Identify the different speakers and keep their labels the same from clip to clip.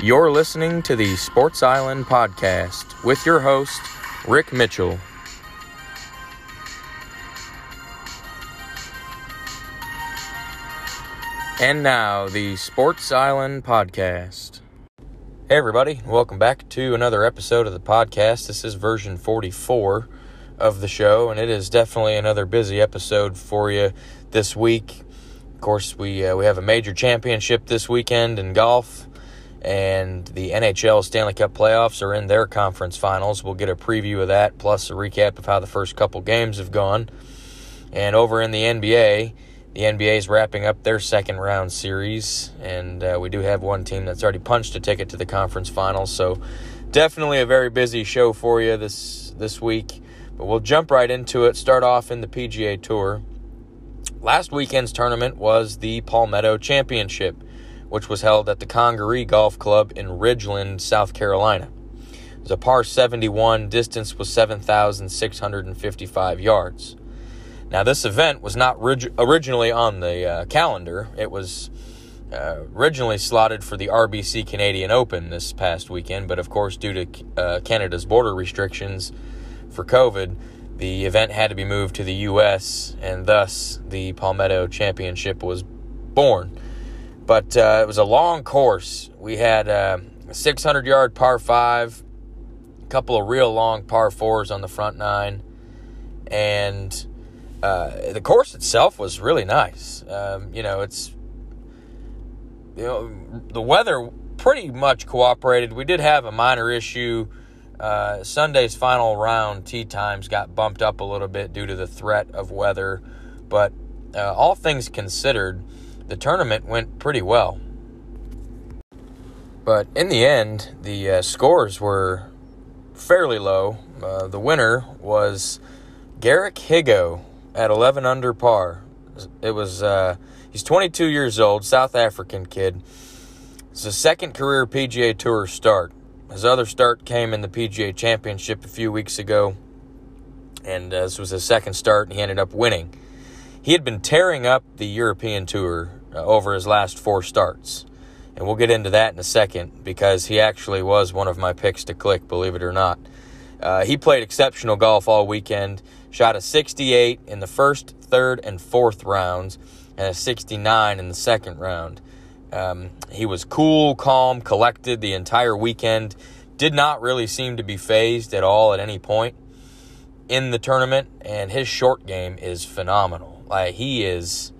Speaker 1: You're listening to the Sports Island podcast with your host, Rick Mitchell. And now, the Sports Island podcast. Hey, everybody, welcome back to another episode of the podcast. This is version 44 of the show, and it is definitely another busy episode for you this week. Of course, we, uh, we have a major championship this weekend in golf, and the NHL Stanley Cup playoffs are in their conference finals. We'll get a preview of that, plus a recap of how the first couple games have gone. And over in the NBA, the NBA is wrapping up their second round series, and uh, we do have one team that's already punched a ticket to the conference finals. So, definitely a very busy show for you this this week. But we'll jump right into it. Start off in the PGA Tour. Last weekend's tournament was the Palmetto Championship, which was held at the Congaree Golf Club in Ridgeland, South Carolina. It was a par 71, distance was 7,655 yards. Now, this event was not rig- originally on the uh, calendar. It was uh, originally slotted for the RBC Canadian Open this past weekend, but of course, due to uh, Canada's border restrictions for COVID, the event had to be moved to the U.S., and thus the Palmetto Championship was born. But uh, it was a long course. We had uh, a 600 yard par five, a couple of real long par fours on the front nine, and uh, the course itself was really nice. Um, you know, it's you know the weather pretty much cooperated. We did have a minor issue. Uh, Sunday's final round tee times got bumped up a little bit due to the threat of weather, but uh, all things considered, the tournament went pretty well. But in the end, the uh, scores were fairly low. Uh, the winner was Garrick Higgo at 11 under par. It was uh, he's 22 years old, South African kid. It's his second career PGA Tour start. His other start came in the PGA Championship a few weeks ago, and uh, this was his second start, and he ended up winning. He had been tearing up the European Tour uh, over his last four starts, and we'll get into that in a second because he actually was one of my picks to click, believe it or not. Uh, he played exceptional golf all weekend, shot a 68 in the first, third, and fourth rounds, and a 69 in the second round. Um, he was cool, calm, collected the entire weekend. Did not really seem to be fazed at all at any point in the tournament, and his short game is phenomenal. Like he is,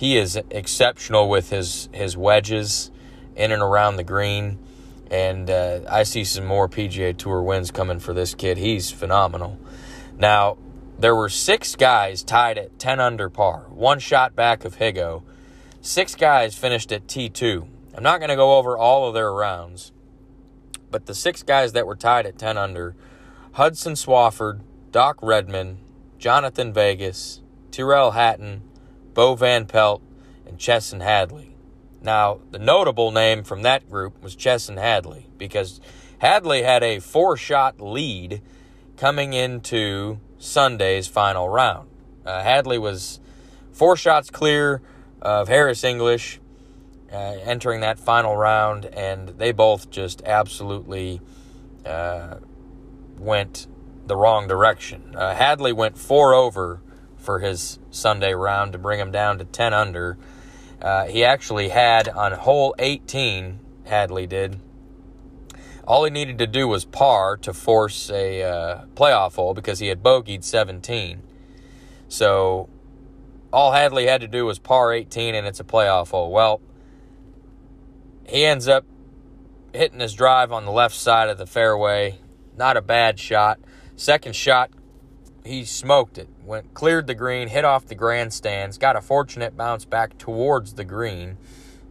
Speaker 1: he is exceptional with his his wedges in and around the green, and uh, I see some more PGA Tour wins coming for this kid. He's phenomenal. Now there were six guys tied at 10 under par, one shot back of Higgo Six guys finished at T2. I'm not going to go over all of their rounds, but the six guys that were tied at 10 under Hudson Swafford, Doc Redman, Jhonattan Vegas, Tyrrell Hatton, Bo Van Pelt, and Chesson Hadley. Now, the notable name from that group was Chesson Hadley because Hadley had a four shot lead coming into Sunday's final round. Uh, Hadley was four shots clear of Harris English uh, entering that final round, and they both just absolutely uh, went the wrong direction. Uh, Hadley went four over for his Sunday round to bring him down to 10 under. Uh, he actually had on hole 18, Hadley did. All he needed to do was par to force a uh, playoff hole because he had bogeyed 17. So all Hadley had to do was par 18 and it's a playoff hole. Well, he ends up hitting his drive on the left side of the fairway. Not a bad shot. Second shot, he smoked it. Went cleared the green, hit off the grandstands, got a fortunate bounce back towards the green,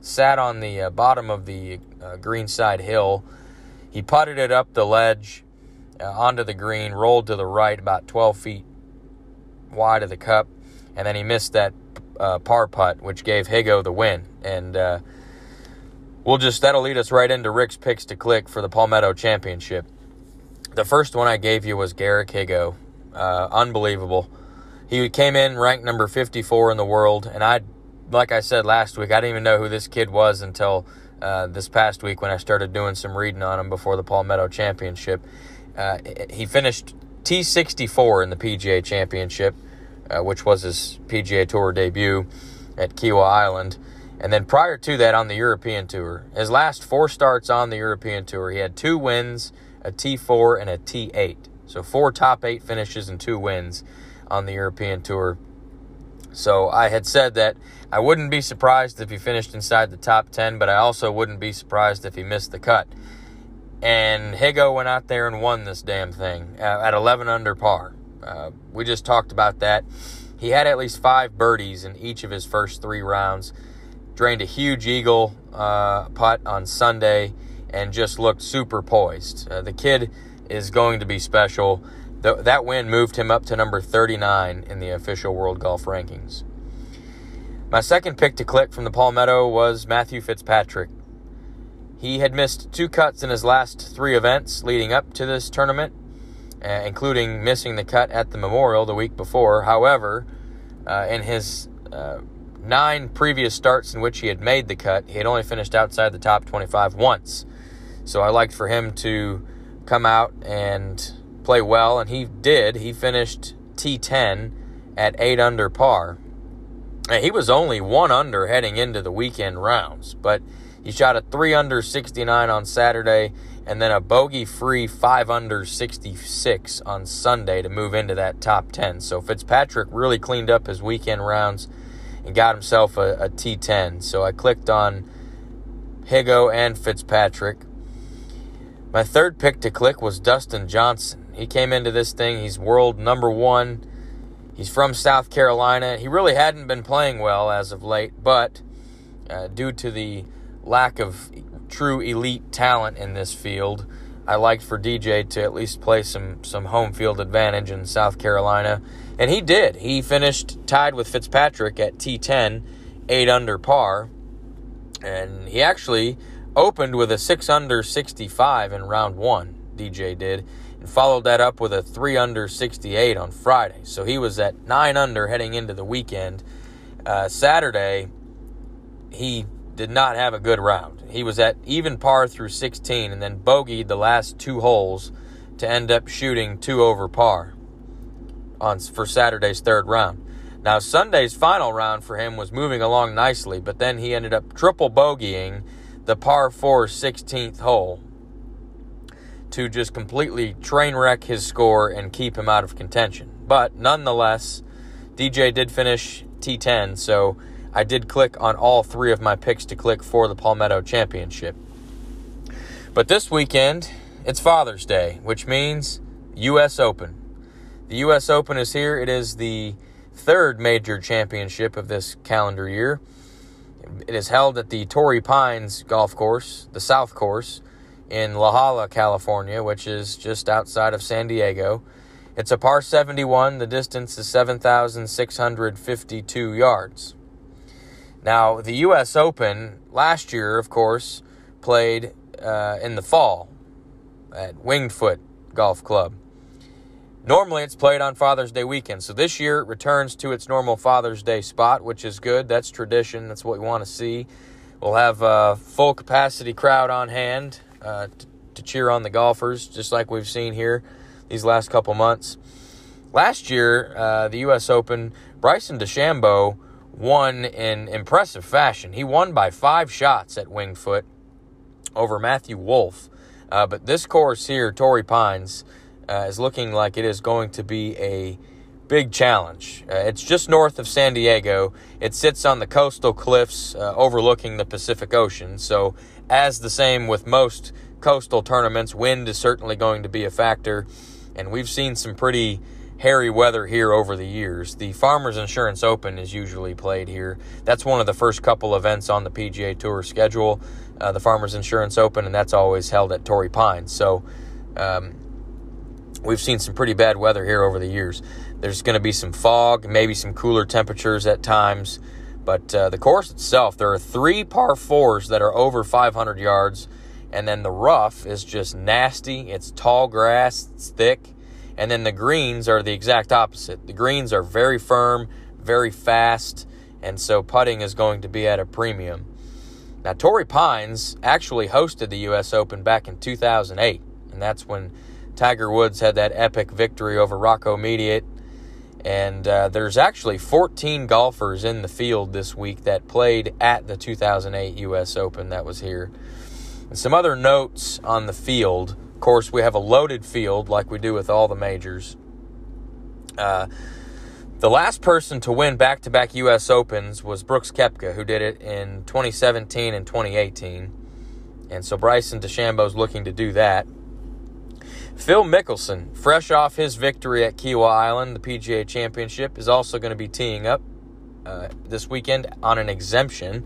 Speaker 1: sat on the uh, bottom of the uh, greenside hill. He putted it up the ledge uh, onto the green, rolled to the right about 12 feet wide of the cup, and then he missed that uh, par putt, which gave Higgo the win. And uh, we'll just that'll lead us right into Rick's picks to click for the Palmetto Championship. The first one I gave you was Garrick Higgo. Uh, unbelievable. He came in ranked number 54 in the world, and I, like I said last week, I didn't even know who this kid was until uh, this past week when I started doing some reading on him before the Palmetto Championship. Uh, he finished T64 in the PGA Championship, uh, which was his PGA Tour debut at Kiawah Island. And then prior to that, on the European Tour, his last four starts on the European Tour, he had two wins, a T4, and a T8. So four top eight finishes and two wins on the European Tour. So I had said that I wouldn't be surprised if he finished inside the top 10, but I also wouldn't be surprised if he missed the cut. And Higgo went out there and won this damn thing uh, at 11 under par. Uh, we just talked about that. He had at least five birdies in each of his first three rounds. Drained a huge eagle uh, putt on Sunday and just looked super poised. Uh, the kid is going to be special. That win moved him up to number 39 in the official World Golf Rankings. My second pick to click from the Palmetto was Matthew Fitzpatrick. He had missed two cuts in his last three events leading up to this tournament, uh, including missing the cut at the Memorial the week before. However, uh, in his uh, nine previous starts in which he had made the cut, he had only finished outside the top 25 once. So I liked for him to come out and play well, and he did. He finished T10 at 8 under par. And he was only 1 under heading into the weekend rounds, but he shot a 3 under 69 on Saturday and then a bogey free 5 under 66 on Sunday to move into that top 10. So Fitzpatrick really cleaned up his weekend rounds and got himself a a T10. So I clicked on Higgo and Fitzpatrick. My third pick to click was Dustin Johnson. He came into this thing, he's world number one. He's from South Carolina. He really hadn't been playing well as of late, but uh, due to the lack of true elite talent in this field, I liked for DJ to at least play some, some home field advantage in South Carolina. And he did. He finished tied with Fitzpatrick at T10, 8 under par. And he actually opened with a 6 under 65 in round one, DJ did and followed that up with a 3 under 68 on Friday. So he was at 9 under heading into the weekend. Uh, Saturday, he did not have a good round. He was at even par through 16 and then bogeyed the last two holes to end up shooting two over par on for Saturday's third round. Now Sunday's final round for him was moving along nicely, but then he ended up triple bogeying the par 4 16th hole to just completely train wreck his score and keep him out of contention. But nonetheless, DJ did finish T10, so I did click on all three of my picks to click for the Palmetto Championship. But this weekend, it's Father's Day, which means U.S. Open. The U.S. Open is here. It is the third major championship of this calendar year. It is held at the Torrey Pines Golf Course, the South Course, in La Jolla, California, which is just outside of San Diego. It's a par 71. The distance is 7,652 yards. Now, the U.S. Open last year, of course, played uh, in the fall at Winged Foot Golf Club. Normally, it's played on Father's Day weekend. So this year, it returns to its normal Father's Day spot, which is good. That's tradition. That's what we want to see. We'll have a full capacity crowd on hand uh, to, to cheer on the golfers, just like we've seen here these last couple months. Last year, uh, the U.S. Open, Bryson DeChambeau won in impressive fashion. He won by five shots at Wingfoot over Matthew Wolff. Uh, but this course here, Torrey Pines, uh, is looking like it is going to be a big challenge. Uh, it's just north of San Diego. It sits on the coastal cliffs uh, overlooking the Pacific Ocean. So, as the same with most coastal tournaments, wind is certainly going to be a factor. And we've seen some pretty hairy weather here over the years. The Farmers Insurance Open is usually played here. That's one of the first couple events on the PGA Tour schedule, uh, the Farmers Insurance Open, and that's always held at Torrey Pines. So um, we've seen some pretty bad weather here over the years. There's going to be some fog, maybe some cooler temperatures at times. But uh, the course itself, there are three par fours that are over 500 yards, and then the rough is just nasty. It's tall grass, it's thick and then the greens are the exact opposite. The greens are very firm, very fast, and so putting is going to be at a premium. Now, Torrey Pines actually hosted the U.S. Open back in 2008, and that's when Tiger Woods had that epic victory over Rocco Mediate. And uh, there's actually 14 golfers in the field this week that played at the 2008 U.S. Open that was here. And some other notes on the field. Of course, we have a loaded field like we do with all the majors. Uh, the last person to win back to back U.S. Opens was Brooks Koepka, who did it in 2017 and 2018. And so Bryson DeChambeau's looking to do that. Phil Mickelson, fresh off his victory at Kiawah Island, the PGA Championship, is also going to be teeing up uh, this weekend on an exemption.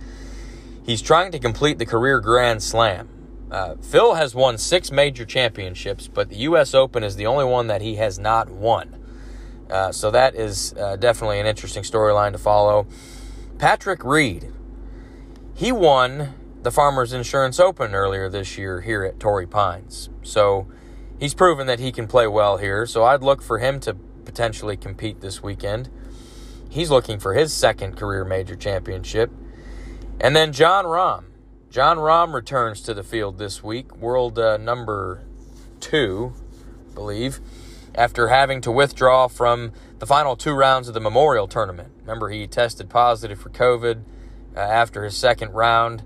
Speaker 1: He's trying to complete the career Grand Slam. Uh, Phil has won six major championships, but the U.S. Open is the only one that he has not won. Uh, so that is uh, definitely an interesting storyline to follow. Patrick Reed, he won the Farmers Insurance Open earlier this year here at Torrey Pines. So he's proven that he can play well here. So I'd look for him to potentially compete this weekend. He's looking for his second career major championship. And then Jon Rahm. Jon Rahm returns to the field this week, world uh, number two, I believe, after having to withdraw from the final two rounds of the Memorial Tournament. Remember, he tested positive for COVID uh, after his second round,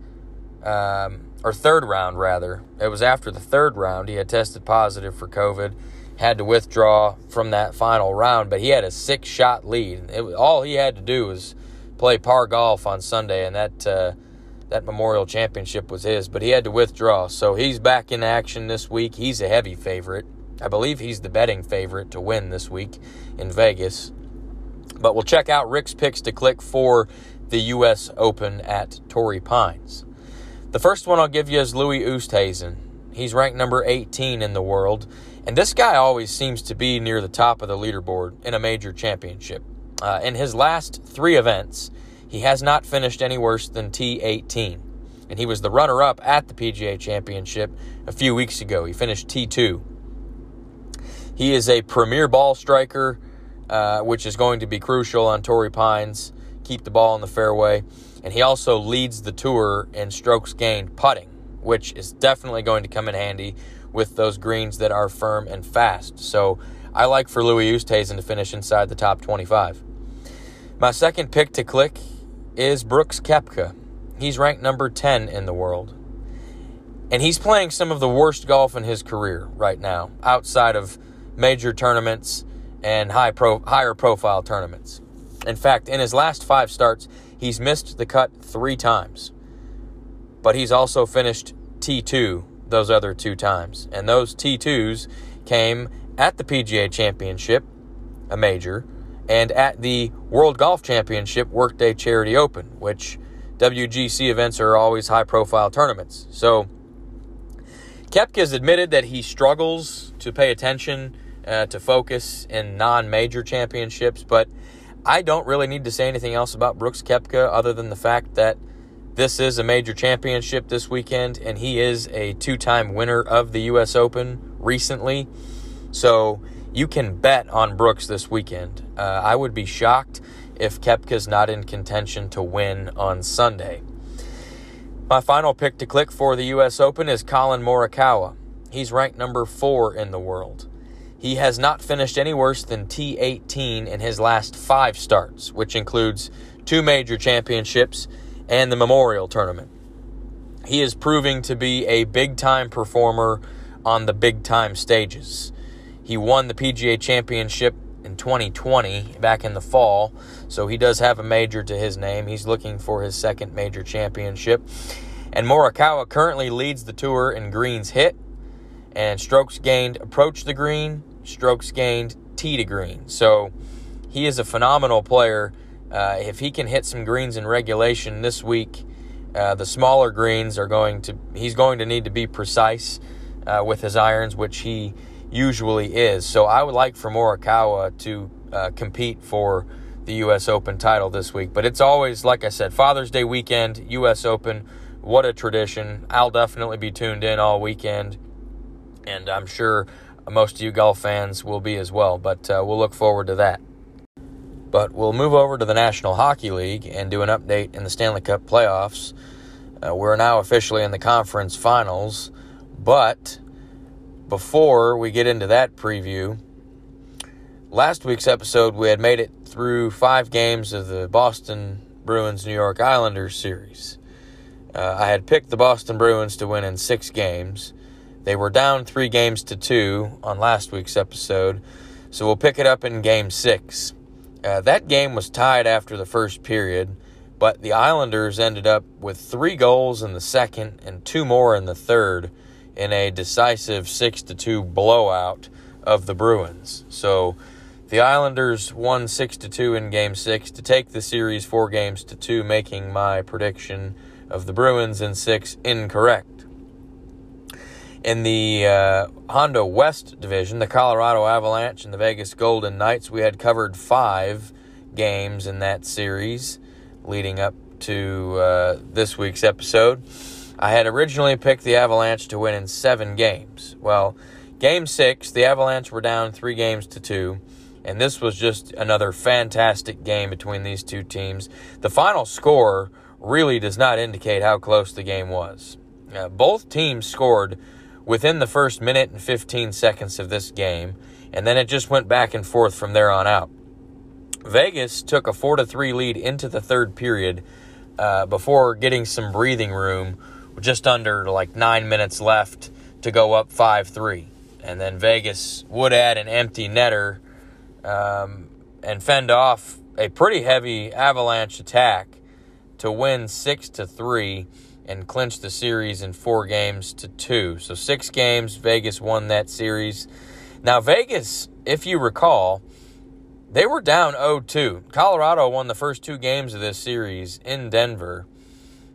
Speaker 1: um, or third round, rather. It was after the third round he had tested positive for COVID, had to withdraw from that final round, but he had a six shot lead. It, all he had to do was play par golf on Sunday, and that. Uh, that Memorial Championship was his, but he had to withdraw. So he's back in action this week. He's a heavy favorite. I believe he's the betting favorite to win this week in Vegas. But we'll check out Rick's picks to click for the U.S. Open at Torrey Pines. The first one I'll give you is Louis Oosthuizen. He's ranked number 18 in the world, and this guy always seems to be near the top of the leaderboard in a major championship. Uh, in his last three events, he has not finished any worse than T18. And he was the runner up at the PGA Championship a few weeks ago. He finished T2. He is a premier ball striker, uh, which is going to be crucial on Torrey Pines. Keep the ball in the fairway. And he also leads the tour in strokes gained putting, which is definitely going to come in handy with those greens that are firm and fast. So I like for Louis Oosthuizen to finish inside the top 25. My second pick to click is Brooks Koepka. He's ranked number 10 in the world. And he's playing some of the worst golf in his career right now, outside of major tournaments and high pro, higher profile tournaments. In fact, in his last five starts, he's missed the cut three times. But he's also finished T2 those other two times. And those T2s came at the PGA Championship, a major, and at the World Golf Championship Workday Charity Open, which WGC events are always high profile tournaments. So Koepka has admitted that he struggles to pay attention, uh, to focus in non major championships, but I don't really need to say anything else about Brooks Koepka other than the fact that this is a major championship this weekend, and he is a two time winner of the U.S. Open recently. So you can bet on Brooks this weekend. Uh, I would be shocked if Koepka's not in contention to win on Sunday. My final pick to click for the U.S. Open is Collin Morikawa. He's ranked number four in the world. He has not finished any worse than T18 in his last five starts, which includes two major championships and the Memorial Tournament. He is proving to be a big time performer on the big time stages. He won the PGA Championship in 2020 back in the fall, so he does have a major to his name. He's looking for his second major championship. And Morikawa currently leads the tour in greens hit and strokes gained approach the green, strokes gained tee to green. So he is a phenomenal player. Uh, if he can hit some greens in regulation this week, uh, the smaller greens are going to he's going to need to be precise uh, with his irons, which he usually is. So I would like for Morikawa to uh, compete for the U.S. Open title this week. But it's always, like I said, Father's Day weekend, U.S. Open. What a tradition. I'll definitely be tuned in all weekend. And I'm sure most of you golf fans will be as well. But uh, we'll look forward to that. But we'll move over to the National Hockey League and do an update in the Stanley Cup playoffs. Uh, we're now officially in the conference finals. But before we get into that preview, last week's episode we had made it through five games of the Boston Bruins New York Islanders series. Uh, I had picked the Boston Bruins to win in six games. They were down three games to two on last week's episode, so we'll pick it up in game six. Uh, that game was tied after the first period, but the Islanders ended up with three goals in the second and two more in the third in a decisive 6 to 2 blowout of the Bruins. So the Islanders won 6 to 2 in game 6 to take the series 4 games to 2 making my prediction of the Bruins in 6 incorrect. In the uh, Honda West division, the Colorado Avalanche and the Vegas Golden Knights, we had covered 5 games in that series leading up to uh, this week's episode. I had originally picked the Avalanche to win in seven games. Well, game six, the Avalanche were down three games to two, and this was just another fantastic game between these two teams. The final score really does not indicate how close the game was. Uh, both teams scored within the first minute and 15 seconds of this game, and then it just went back and forth from there on out. Vegas took a 4 to 3 lead into the third period uh, before getting some breathing room just under like nine minutes left to go up 5 3. And then Vegas would add an empty netter um, and fend off a pretty heavy Avalanche attack to win 6 to 3 and clinched the series in four games to two. So, six games, Vegas won that series. Now, Vegas, if you recall, they were down 0 2. Colorado won the first two games of this series in Denver.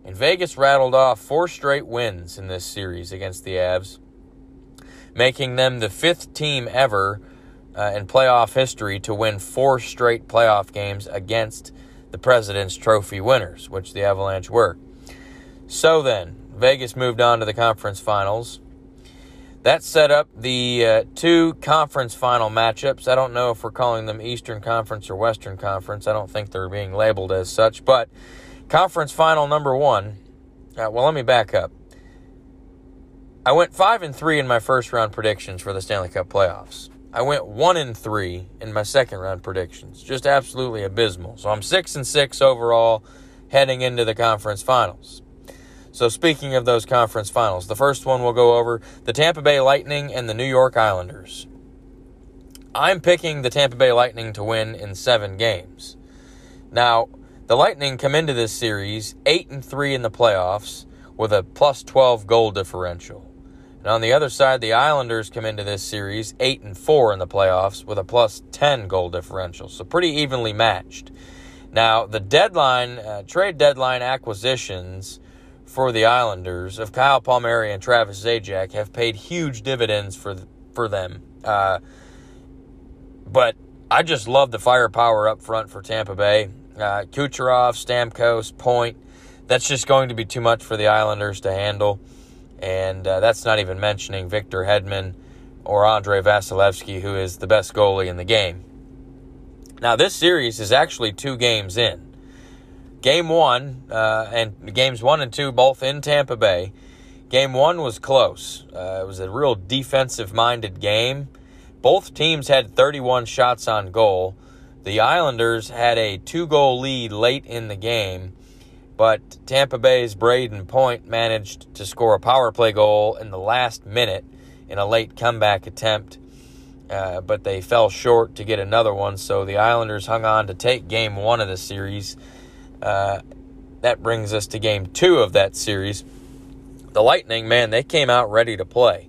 Speaker 1: And Vegas rattled off four straight wins in this series against the Avs, making them the fifth team ever uh, in playoff history to win four straight playoff games against the President's Trophy winners, which the Avalanche were. So then, Vegas moved on to the conference finals. That set up the uh, two conference final matchups. I don't know if we're calling them Eastern Conference or Western Conference. I don't think they're being labeled as such, but Conference final number one. Uh, well, let me back up. I went five and three in my first round predictions for the Stanley Cup playoffs. I went one and three in my second round predictions. Just absolutely abysmal. So I'm six and six overall heading into the conference finals. So speaking of those conference finals, the first one we'll go over the Tampa Bay Lightning and the New York Islanders. I'm picking the Tampa Bay Lightning to win in seven games. Now, the Lightning come into this series 8 and 3 in the playoffs with a plus 12 goal differential. And on the other side, the Islanders come into this series 8 and 4 in the playoffs with a plus 10 goal differential. So pretty evenly matched. Now, the deadline, uh, trade deadline acquisitions for the Islanders of Kyle Palmieri and Travis Zajac have paid huge dividends for for them. Uh, but I just love the firepower up front for Tampa Bay uh, Kucherov, Stamkos, Point. That's just going to be too much for the Islanders to handle. And uh, that's not even mentioning Victor Hedman or Andrei Vasilevskiy, who is the best goalie in the game. Now, this series is actually two games in. Game one, uh, and games one and two both in Tampa Bay. Game one was close. Uh, it was a real defensive minded game. Both teams had 31 shots on goal. The Islanders had a two goal lead late in the game, but Tampa Bay's Brayden Point managed to score a power play goal in the last minute in a late comeback attempt, uh, but they fell short to get another one, so the Islanders hung on to take game one of the series. Uh, that brings us to game two of that series. The Lightning, man, they came out ready to play.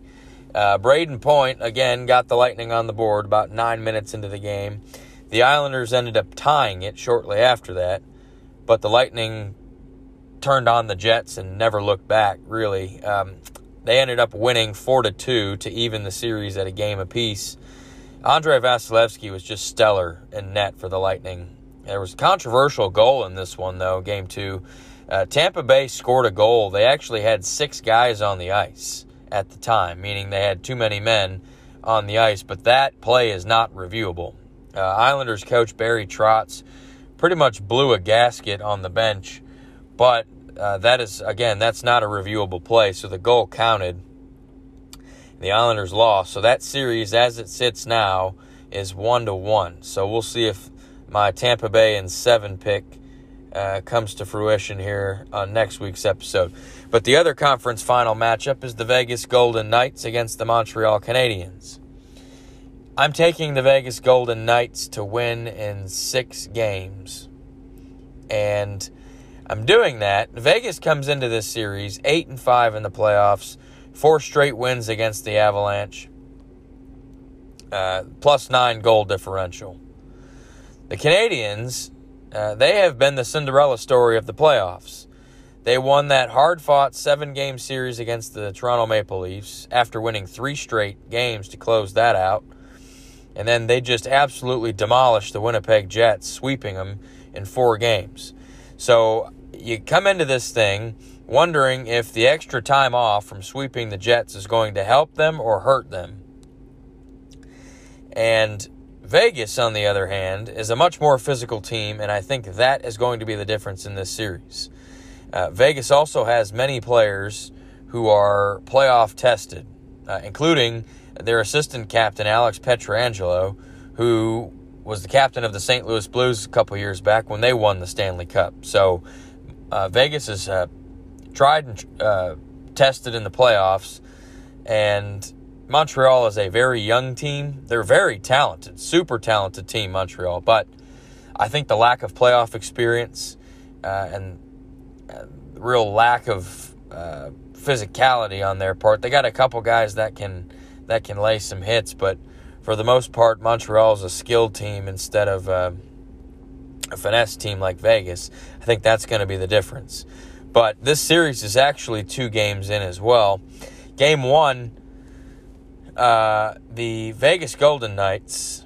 Speaker 1: Uh, Brayden Point, again, got the Lightning on the board about nine minutes into the game. The Islanders ended up tying it shortly after that, but the Lightning turned on the Jets and never looked back, really. Um, they ended up winning 4 to 2 to even the series at a game apiece. Andrei Vasilevskiy was just stellar in net for the Lightning. There was a controversial goal in this one, though, game two. Uh, Tampa Bay scored a goal. They actually had six guys on the ice at the time, meaning they had too many men on the ice, but that play is not reviewable. Uh, Islanders coach Barry Trotz pretty much blew a gasket on the bench, but uh, that is, again, that's not a reviewable play, so the goal counted. The Islanders lost, so that series, as it sits now, is one to one. So we'll see if my Tampa Bay and seven pick uh, comes to fruition here on next week's episode. But the other conference final matchup is the Vegas Golden Knights against the Montreal Canadiens. I'm taking the Vegas Golden Knights to win in six games. And I'm doing that. Vegas comes into this series 8 and 5 in the playoffs, four straight wins against the Avalanche, uh, plus nine goal differential. The Canadiens, uh, they have been the Cinderella story of the playoffs. They won that hard fought seven game series against the Toronto Maple Leafs after winning three straight games to close that out. And then they just absolutely demolished the Winnipeg Jets, sweeping them in four games. So you come into this thing wondering if the extra time off from sweeping the Jets is going to help them or hurt them. And Vegas, on the other hand, is a much more physical team, and I think that is going to be the difference in this series. Uh, Vegas also has many players who are playoff tested, uh, including their assistant captain, Alex Pietrangelo, who was the captain of the St. Louis Blues a couple years back when they won the Stanley Cup. So uh, Vegas has uh, tried and uh, tested in the playoffs, and Montreal is a very young team. They're very talented, super talented team, Montreal. But I think the lack of playoff experience uh, and uh, real lack of uh, physicality on their part, they got a couple guys that can that can lay some hits, but for the most part, Montreal is a skilled team instead of uh, a finesse team like Vegas. I think that's going to be the difference. But this series is actually two games in as well. Game one uh, the Vegas Golden Knights,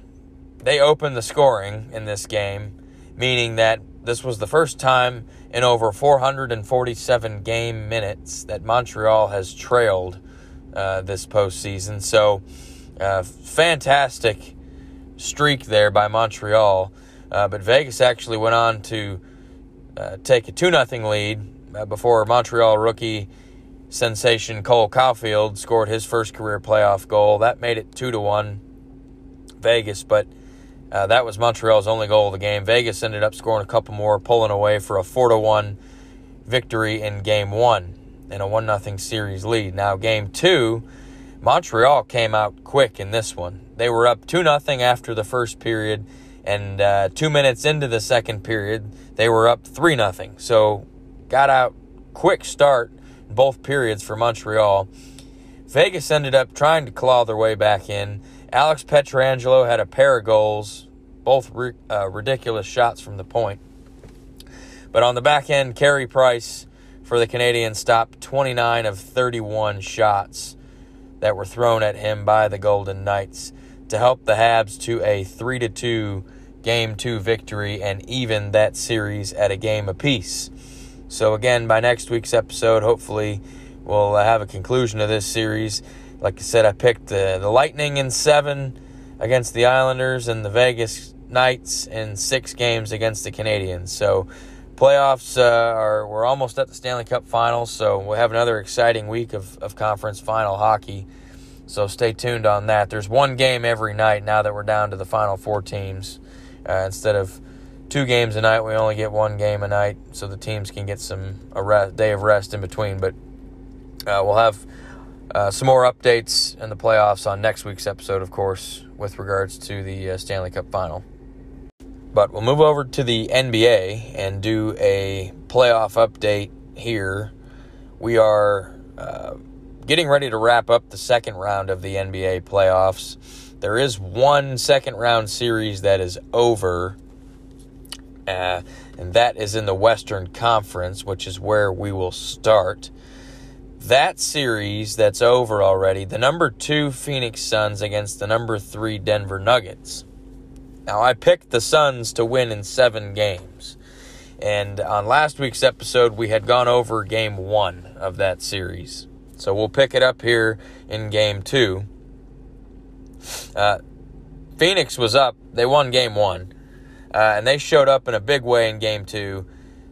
Speaker 1: they opened the scoring in this game, meaning that this was the first time in over 447 game minutes that Montreal has trailed uh, this postseason. So, uh, fantastic streak there by Montreal. Uh, but Vegas actually went on to uh, take a 2 0 lead uh, before Montreal rookie sensation Cole Caufield scored his first career playoff goal. That made it two to one Vegas, but uh, that was Montreal's only goal of the game. Vegas ended up scoring a couple more, pulling away for a four to one victory in game one and a one nothing series lead. Now game two, Montreal came out quick in this one. They were up two nothing after the first period, and uh, two minutes into the second period, they were up three nothing. So got out quick start both periods for Montreal. Vegas ended up trying to claw their way back in. Alex Pietrangelo had a pair of goals, both uh, ridiculous shots from the point. But on the back end, Carey Price for the Canadiens stopped 29 of 31 shots that were thrown at him by the Golden Knights to help the Habs to a 3 2 game 2 victory and even that series at a game apiece. So, again, by next week's episode, hopefully, we'll uh, have a conclusion to this series. Like I said, I picked the, the Lightning in seven against the Islanders and the Vegas Knights in six games against the Canadiens. So, playoffs uh, are we're almost at the Stanley Cup Finals, so we'll have another exciting week of, of conference final hockey. So stay tuned on that. There's one game every night now that we're down to the final four teams uh, instead of two games a night. We only get one game a night, so the teams can get some a rest, day of rest in between. But uh, we'll have uh, some more updates in the playoffs on next week's episode, of course, with regards to the uh, Stanley Cup Final. But we'll move over to the NBA and do a playoff update here. We are uh, getting ready to wrap up the second round of the NBA playoffs. There is one second round series that is over, uh, and that is in the Western Conference, which is where we will start. That series that's over already, the number two Phoenix Suns against the number three Denver Nuggets. Now, I picked the Suns to win in seven games. And on last week's episode, we had gone over game one of that series. So we'll pick it up here in game two. Uh, Phoenix was up. They won game one. Uh, and they showed up in a big way in game two.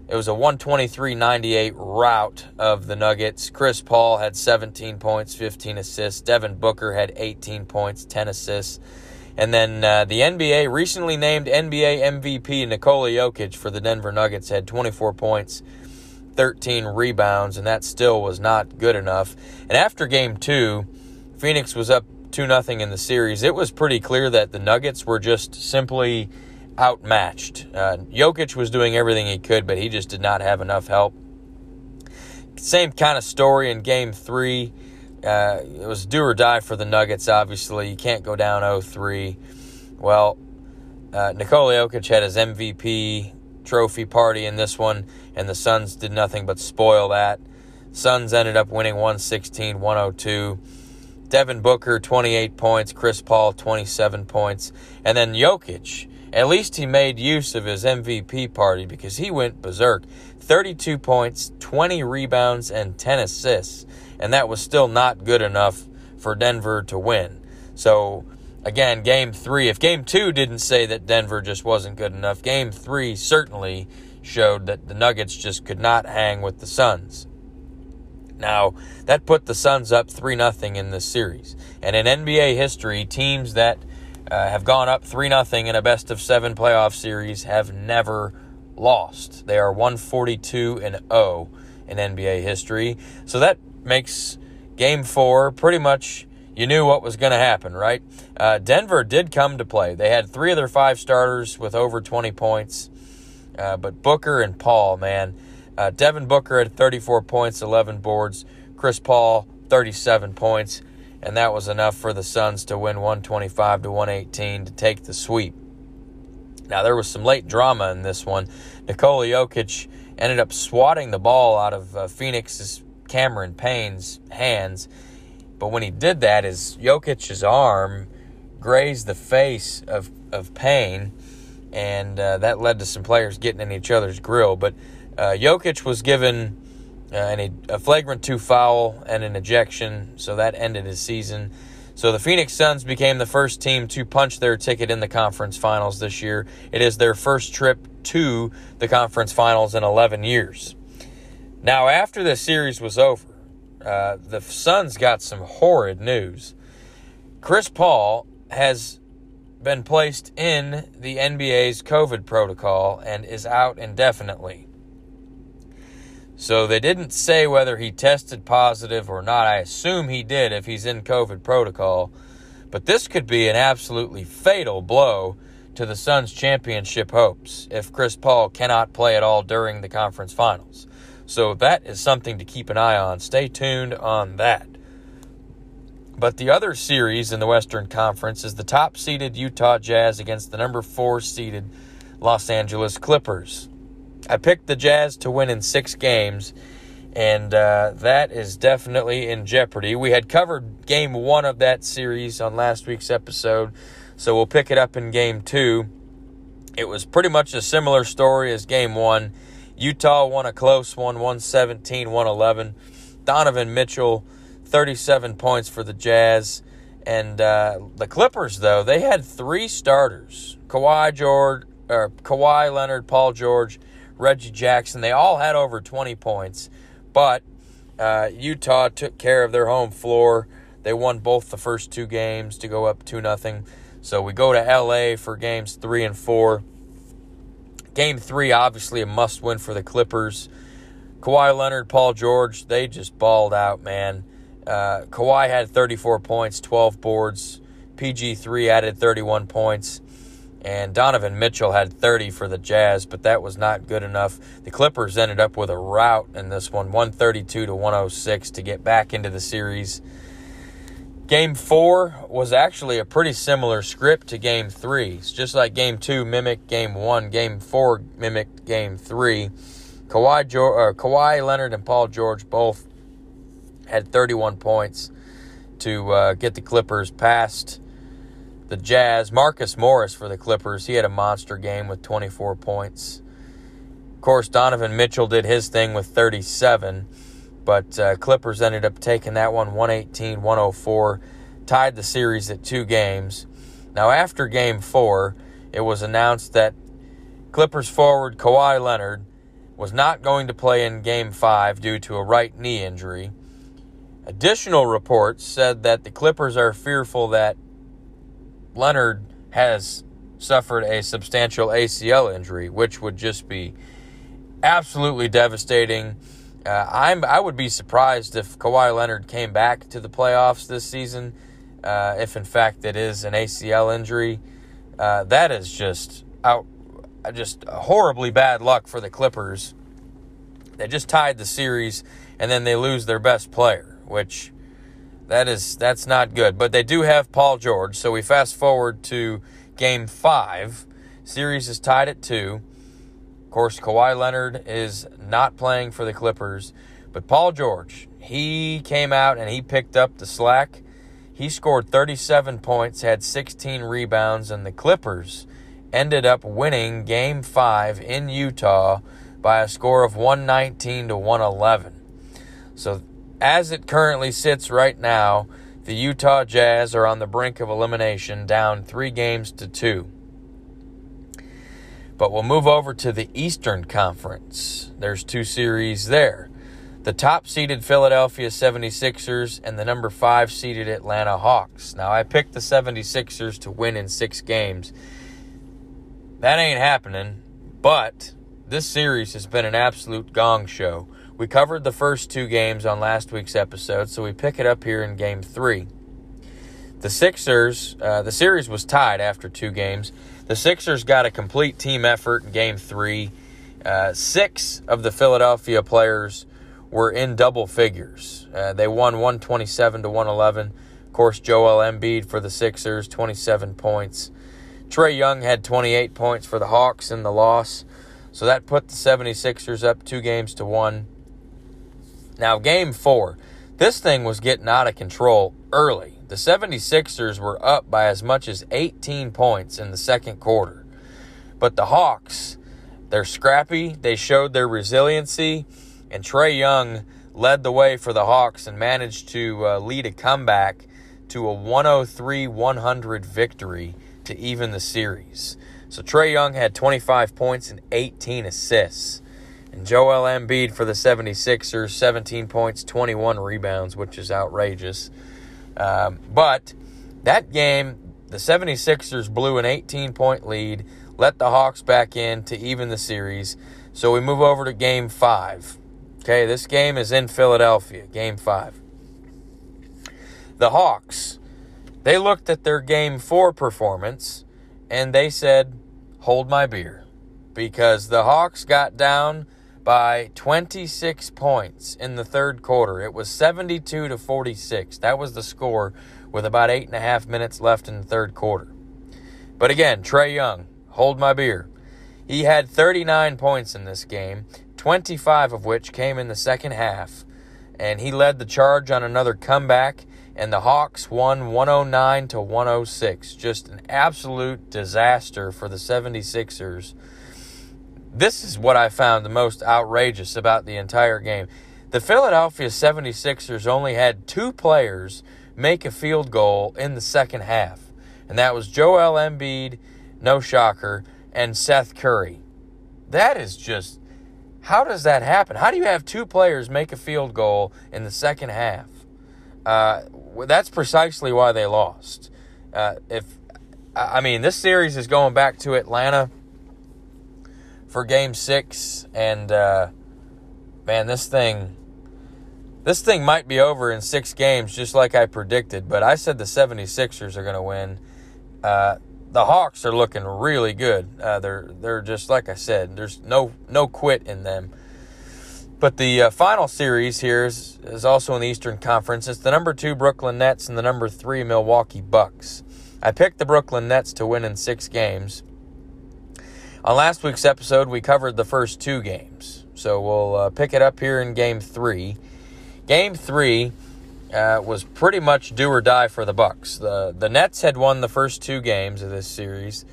Speaker 1: It was a 123 98 rout of the Nuggets. Chris Paul had 17 points, 15 assists. Devin Booker had 18 points, 10 assists. And then uh, the NBA recently named NBA MVP Nikola Jokic for the Denver Nuggets had 24 points, 13 rebounds, and that still was not good enough. And after game two, Phoenix was up 2 0 in the series. It was pretty clear that the Nuggets were just simply outmatched. Uh, Jokic was doing everything he could, but he just did not have enough help. Same kind of story in game three. Uh, it was do or die for the Nuggets, obviously. You can't go down 0 3. Well, uh, Nikola Jokic had his MVP trophy party in this one, and the Suns did nothing but spoil that. Suns ended up winning 116 102. Devin Booker, 28 points. Chris Paul, 27 points. And then Jokic, at least he made use of his MVP party because he went berserk. 32 points, 20 rebounds, and 10 assists and that was still not good enough for Denver to win. So, again, game three, if game two didn't say that Denver just wasn't good enough, game three certainly showed that the Nuggets just could not hang with the Suns. Now, that put the Suns up 3 0 in this series. And in NBA history, teams that uh, have gone up 3 0 in a best of seven playoff series have never lost. They are 142 and 0 in NBA history. So that makes game four pretty much you knew what was going to happen, right? Uh, Denver did come to play. They had three of their five starters with over 20 points, uh, but Booker and Paul, man. Uh, Devin Booker had 34 points, 11 boards. Chris Paul, 37 points, and that was enough for the Suns to win 125 to 118 to take the sweep. Now, there was some late drama in this one. Nikola Jokic ended up swatting the ball out of uh, Phoenix's Cameron Payne's hands. But when he did that, his Jokic's arm grazed the face of, of Payne, and uh, that led to some players getting in each other's grill. But uh, Jokic was given uh, an, a flagrant two foul and an ejection, so that ended his season. So the Phoenix Suns became the first team to punch their ticket in the conference finals this year. It is their first trip to the conference finals in 11 years. Now, after the series was over, uh, the Suns got some horrid news. Chris Paul has been placed in the NBA's COVID protocol and is out indefinitely. So they didn't say whether he tested positive or not. I assume he did if he's in COVID protocol. But this could be an absolutely fatal blow to the Suns' championship hopes if Chris Paul cannot play at all during the conference finals. So that is something to keep an eye on. Stay tuned on that. But the other series in the Western Conference is the top seeded Utah Jazz against the number four seeded Los Angeles Clippers. I picked the Jazz to win in six games, and uh, that is definitely in jeopardy. We had covered game one of that series on last week's episode, so we'll pick it up in game two. It was pretty much a similar story as game one Utah won a close one, 117 111. Donovan Mitchell, 37 points for the Jazz. And uh, the Clippers, though, they had three starters Kawhi, George, or Kawhi Leonard, Paul George, Reggie Jackson. They all had over 20 points. But uh, Utah took care of their home floor. They won both the first two games to go up 2 0. So we go to LA for games three and four. Game three, obviously a must win for the Clippers. Kawhi Leonard, Paul George, they just balled out, man. Uh, Kawhi had 34 points, 12 boards. PG3 added 31 points. And Donovan Mitchell had 30 for the Jazz, but that was not good enough. The Clippers ended up with a rout in this one, 132 to 106 to get back into the series. Game four was actually a pretty similar script to game three. It's just like game two mimicked game one, game four mimicked game three. Kawhi, uh, Kawhi Leonard and Paul George both had 31 points to uh, get the Clippers past the Jazz. Marcus Morris for the Clippers, he had a monster game with 24 points. Of course, Donovan Mitchell did his thing with 37. But uh, Clippers ended up taking that one 118 104, tied the series at two games. Now, after game four, it was announced that Clippers forward Kawhi Leonard was not going to play in game five due to a right knee injury. Additional reports said that the Clippers are fearful that Leonard has suffered a substantial ACL injury, which would just be absolutely devastating uh, I'm I would be surprised if Kawhi Leonard came back to the playoffs this season, uh, if in fact it is an ACL injury. Uh, that is just out, just horribly bad luck for the Clippers. They just tied the series, and then they lose their best player, which that is that's not good. But they do have Paul George, so we fast forward to Game Five. Series is tied at two Of course, Kawhi Leonard is not playing for the Clippers, but Paul George, he came out and he picked up the slack. He scored 37 points, had 16 rebounds, and the Clippers ended up winning game five in Utah by a score of 119 to 111. So, as it currently sits right now, the Utah Jazz are on the brink of elimination, down three games to two. But we'll move over to the Eastern Conference. There's two series there. The top seeded Philadelphia 76ers and the number 5 seeded Atlanta Hawks. Now, I picked the 76ers to win in 6 games. That ain't happening, but this series has been an absolute gong show. We covered the first two games on last week's episode, so we pick it up here in game 3. The Sixers, uh, the series was tied after two games. The Sixers got a complete team effort in game three. Uh, six of the Philadelphia players were in double figures. Uh, they won 127 to 111. Of course, Joel Embiid for the Sixers, 27 points. Trae Young had 28 points for the Hawks in the loss. So that put the 76ers up two games to one. Now, game four. This thing was getting out of control early. The 76ers were up by as much as 18 points in the second quarter. But the Hawks, they're scrappy, they showed their resiliency, and Trae Young led the way for the Hawks and managed to uh, lead a comeback to a 103 100 victory to even the series. So Trae Young had 25 points and 18 assists. And Joel Embiid for the 76ers, 17 points, 21 rebounds, which is outrageous. Um, but that game, the 76ers blew an 18 point lead, let the Hawks back in to even the series. So we move over to game five. Okay, this game is in Philadelphia, game five. The Hawks, they looked at their game four performance and they said, hold my beer. Because the Hawks got down by 26 points in the third quarter. It was 72 to 46. That was the score with about eight and a half minutes left in the third quarter. But again, Trae Young, hold my beer. He had 39 points in this game, 25 of which came in the second half, and he led the charge on another comeback. And the Hawks won 109 to 106. Just an absolute disaster for the 76ers this is what I found the most outrageous about the entire game. The Philadelphia 76ers only had two players make a field goal in the second half, and that was Joel Embiid, no shocker, and Seth Curry. That is just how does that happen? How do you have two players make a field goal in the second half? Uh, that's precisely why they lost. Uh, if I mean, this series is going back to Atlanta for game six. And, uh, man, this thing. This thing might be over in six games, just like I predicted, but I said the 76ers are going to win. Uh, the Hawks are looking really good. Uh, they're they're just like I said. There's no no quit in them. But the uh, final series here is, is also in the Eastern Conference. It's the number two Brooklyn Nets and the number three Milwaukee Bucks. I picked the Brooklyn Nets to win in six games. On last week's episode, we covered the first two games. So we'll uh, pick it up here in game three. Game three uh, was pretty much do or die for the Bucks. The the Nets had won the first two games of this series,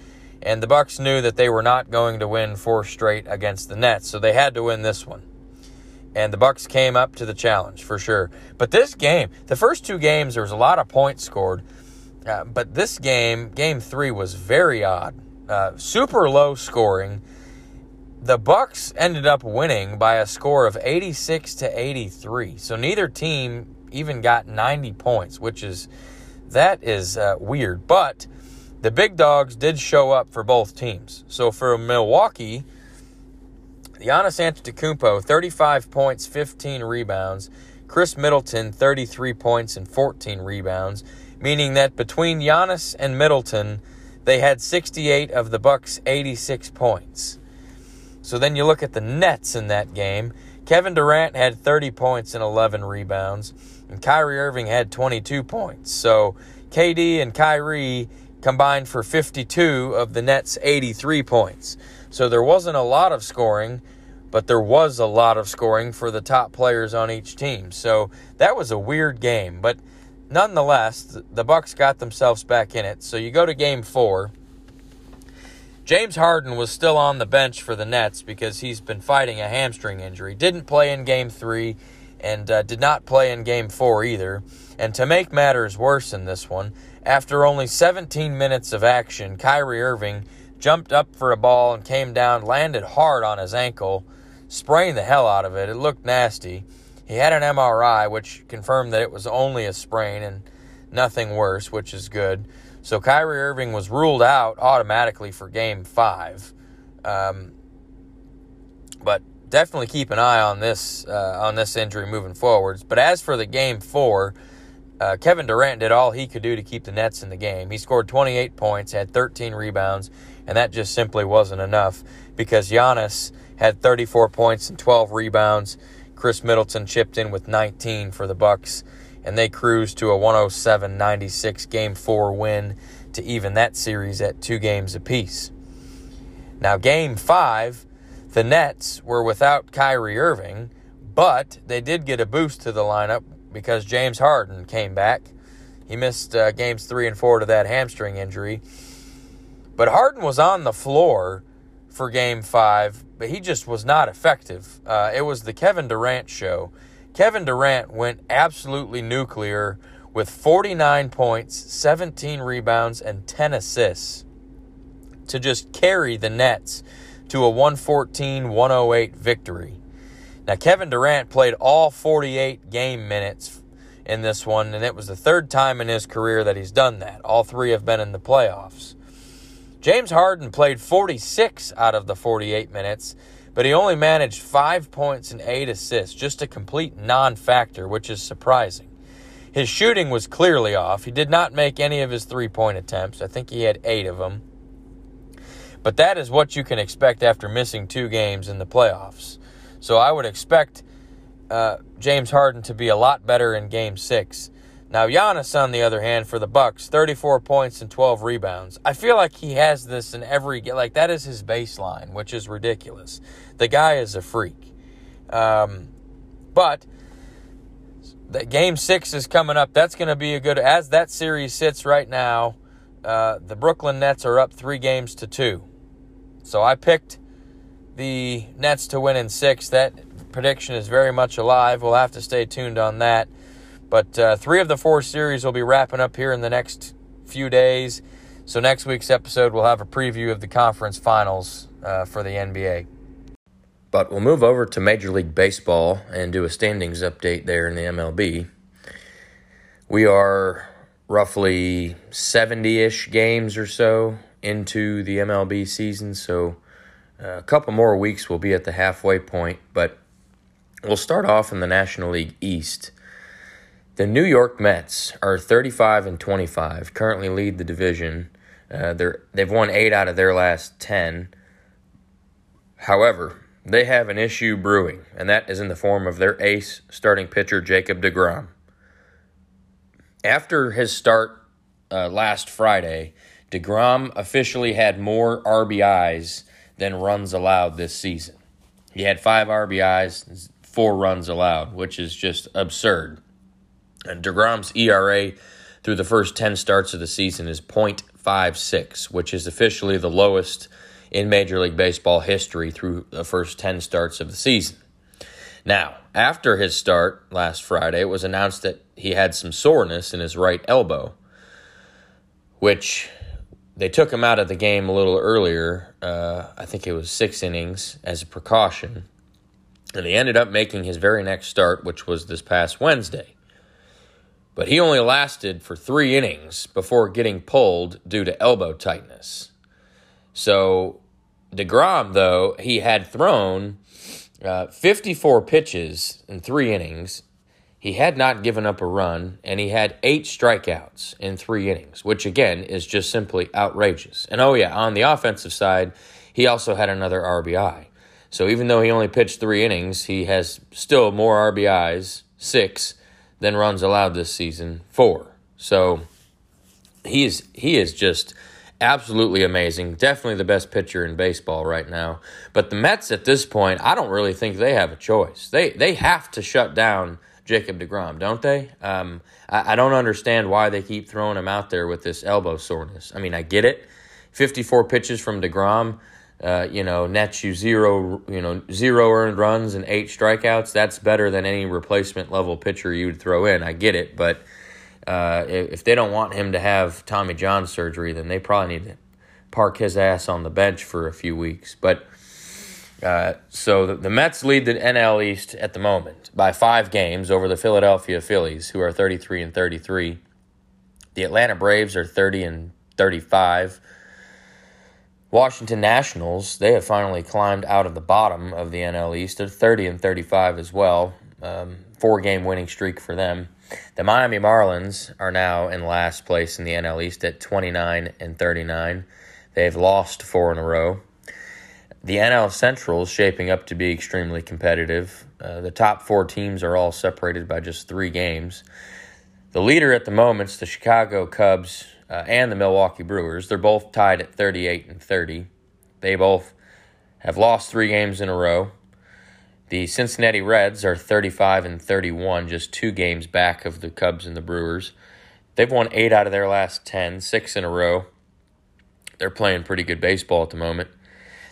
Speaker 1: and the Bucks knew that they were not going to win four straight against the Nets, so they had to win this one and the Bucks came up to the challenge for sure. But this game, the first two games, there was a lot of points scored, uh, but this game, game three, was very odd, uh, super low scoring. The Bucks ended up winning by a score of 86 to 83. So neither team even got 90 points, which is that is uh, weird. But the big dogs did show up for both teams. So for Milwaukee, Giannis Antetokounmpo, 35 points, 15 rebounds. Khris Middleton, 33 points and 14 rebounds, meaning that between Giannis and Middleton, they had 68 of the Bucks' 86 points. So then you look at the Nets in that game. Kevin Durant had 30 points and 11 rebounds, and Kyrie Irving had 22 points. So KD and Kyrie combined for 52 of the Nets' 83 points. So there wasn't a lot of scoring, but there was a lot of scoring for the top players on each team. So that was a weird game, but nonetheless, the Bucks got themselves back in it. So you go to game 4. James Harden was still on the bench for the Nets because he's been fighting a hamstring injury. Didn't play in game 3 and uh, did not play in game 4 either. And to make matters worse in this one, after only 17 minutes of action, Kyrie Irving jumped up for a ball and came down, landed hard on his ankle, spraying the hell out of it. It looked nasty. He had an MRI, which confirmed that it was only a sprain and nothing worse, which is good. So Kyrie Irving was ruled out automatically for Game Five. Um, but definitely keep an eye on this uh, on this injury moving forwards. But as for the Game Four, uh, Kevin Durant did all he could do to keep the Nets in the game. He scored 28 points, had 13 rebounds, and that just simply wasn't enough because Giannis had 34 points and 12 rebounds. Khris Middleton chipped in with 19 for the Bucks, and they cruised to a 107-96 Game 4 win to even that series at two games apiece. Now, Game 5, the Nets were without Kyrie Irving, but they did get a boost to the lineup because James Harden came back. He missed uh, games 3 and 4 to that hamstring injury but Harden was on the floor for game five, but he just was not effective. Uh, it was the Kevin Durant show. Kevin Durant went absolutely nuclear with 49 points, 17 rebounds, and 10 assists to just carry the Nets to a 114 108 victory. Now, Kevin Durant played all 48 game minutes in this one, and it was the third time in his career that he's done that. All three have been in the playoffs. James Harden played 46 out of the 48 minutes, but he only managed five points and eight assists, just a complete non factor, which is surprising. His shooting was clearly off. He did not make any of his three point attempts. I think he had eight of them. But that is what you can expect after missing two games in the playoffs. So I would expect uh, James Harden to be a lot better in game six. Now Giannis, on the other hand, for the Bucks, 34 points and 12 rebounds. I feel like he has this in every game. like that is his baseline, which is ridiculous. The guy is a freak. Um, but the game six is coming up. That's going to be a good as that series sits right now. Uh, the Brooklyn Nets are up three games to two. So I picked the Nets to win in six. That prediction is very much alive. We'll have to stay tuned on that. But uh, three of the four series will be wrapping up here in the next few days. So next week's episode, we'll have a preview of the conference finals uh, for the NBA. But we'll move over to Major League Baseball and do a standings update there in the MLB. We are roughly 70 ish games or so into the MLB season, so uh, a couple more weeks we'll be at the halfway point. But we'll start off in the National League East. The New York Mets are 35 and 25, currently lead the division. Uh, they're they've won eight out of their last ten. However, they have an issue brewing, and that is in the form of their ace starting pitcher Jacob DeGrom. After his start uh, last Friday, DeGrom officially had more RBIs than runs allowed this season. He had five RBIs, four runs allowed, which is just absurd. And DeGrom's ERA through the first 10 starts of the season is 0.56, which is officially the lowest in Major League Baseball history through the first 10 starts of the season. Now, after his start last Friday, it was announced that he had some soreness in his right elbow, which they took him out of the game a little earlier. Uh, I think it was six innings as a precaution. And he ended up making his very next start, which was this past Wednesday. But he only lasted for three innings before getting pulled due to elbow tightness. So, DeGrom, though, he had thrown uh, 54 pitches in three innings. He had not given up a run, and he had eight strikeouts in three innings, which again is just simply outrageous. And oh, yeah, on the offensive side, he also had another RBI. So even though he only pitched three innings, he has still more RBIs, six, than runs allowed this season, four. So he is he is just absolutely amazing. Definitely the best pitcher in baseball right now. But the Mets at this point, I don't really think they have a choice. They they have to shut down Jacob DeGrom, don't they? Um, I, I don't understand why they keep throwing him out there with this elbow soreness. I mean, I get it. 54 pitches from DeGrom uh, you know, nets you zero, you know, zero earned runs and eight strikeouts. That's better than any replacement level pitcher you would throw in. I get it, but uh, if they don't want him to have Tommy John surgery, then they probably need to park his ass on the bench for a few weeks. But uh, so the, the Mets lead the NL East at the moment by five games over the Philadelphia Phillies, who are 33 and 33. The Atlanta Braves are 30 and 35. Washington Nationals, they have finally climbed out of the bottom of the NL East. They're 30 and 35 as well. Um, four game winning streak for them. The Miami Marlins are now in last place in the NL East at 29 and 39. They've lost four in a row. The NL Central is shaping up to be extremely competitive. Uh, the top four teams are all separated by just three games. The leader at the moment is the Chicago Cubs, uh, and the Milwaukee Brewers. They're both tied at 38 and 30. They both have lost three games in a row. The Cincinnati Reds are 35 and 31, just two games back of the Cubs and the Brewers. They've won eight out of their last 10, six in a row. They're playing pretty good baseball at the moment.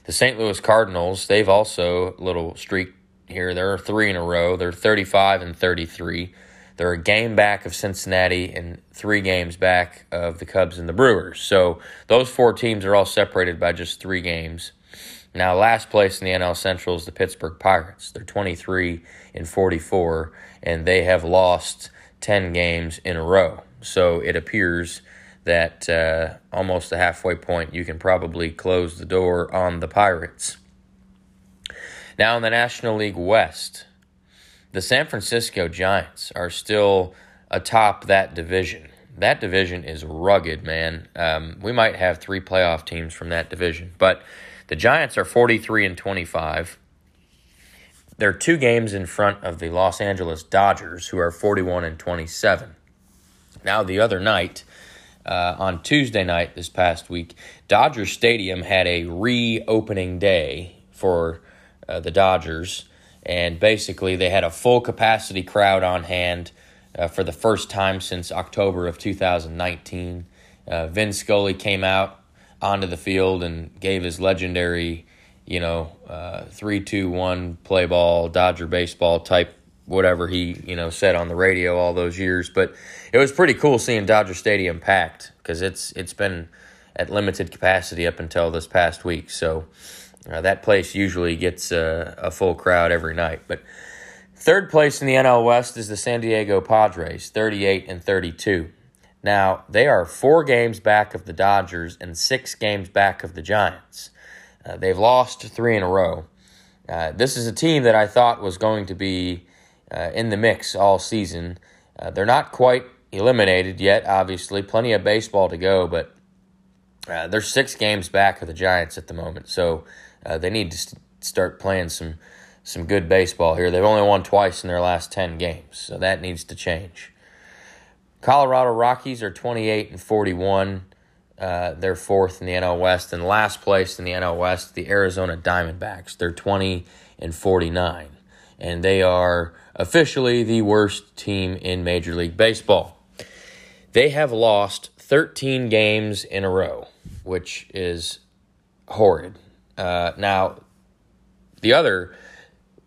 Speaker 1: The St. Louis Cardinals, they've also a little streak here. They're three in a row. They're 35 and 33. They're a game back of Cincinnati and three games back of the Cubs and the Brewers. So those four teams are all separated by just three games. Now, last place in the NL Central is the Pittsburgh Pirates. They're 23 and 44, and they have lost 10 games in a row. So it appears that uh, almost the halfway point, you can probably close the door on the Pirates. Now, in the National League West, the San Francisco Giants are still atop that division. That division is rugged, man. Um, we might have three playoff teams from that division, but the Giants are 43 and 25. They're two games in front of the Los Angeles Dodgers, who are 41 and 27. Now, the other night, uh, on Tuesday night this past week, Dodger Stadium had a reopening day for uh, the Dodgers and basically they had a full capacity crowd on hand uh, for the first time since October of 2019. Uh, Vin Scully came out onto the field and gave his legendary, you know, uh, three, two, one play ball, Dodger baseball type, whatever he you know said on the radio all those years. But it was pretty cool seeing Dodger Stadium packed because it's it's been at limited capacity up until this past week. So uh, that place usually gets uh, a full crowd every night. But third place in the NL West is the San Diego Padres, 38 and 32. Now, they are four games back of the Dodgers and six games back of the Giants. Uh, they've lost three in a row. Uh, this is a team that I thought was going to be uh, in the mix all season. Uh, they're not quite eliminated yet, obviously. Plenty of baseball to go, but Uh, they're six games back of the Giants at the moment, so uh, they need to st- start playing some some good baseball here. They've only won twice in their last ten games, so that needs to change. Colorado Rockies are twenty eight and forty one. Uh, they're fourth in the NL West, and last place in the NL West, the Arizona Diamondbacks. They're twenty and forty nine, and they are officially the worst team in Major League Baseball. They have lost 13 games in a row, which is horrid. Uh, now, the other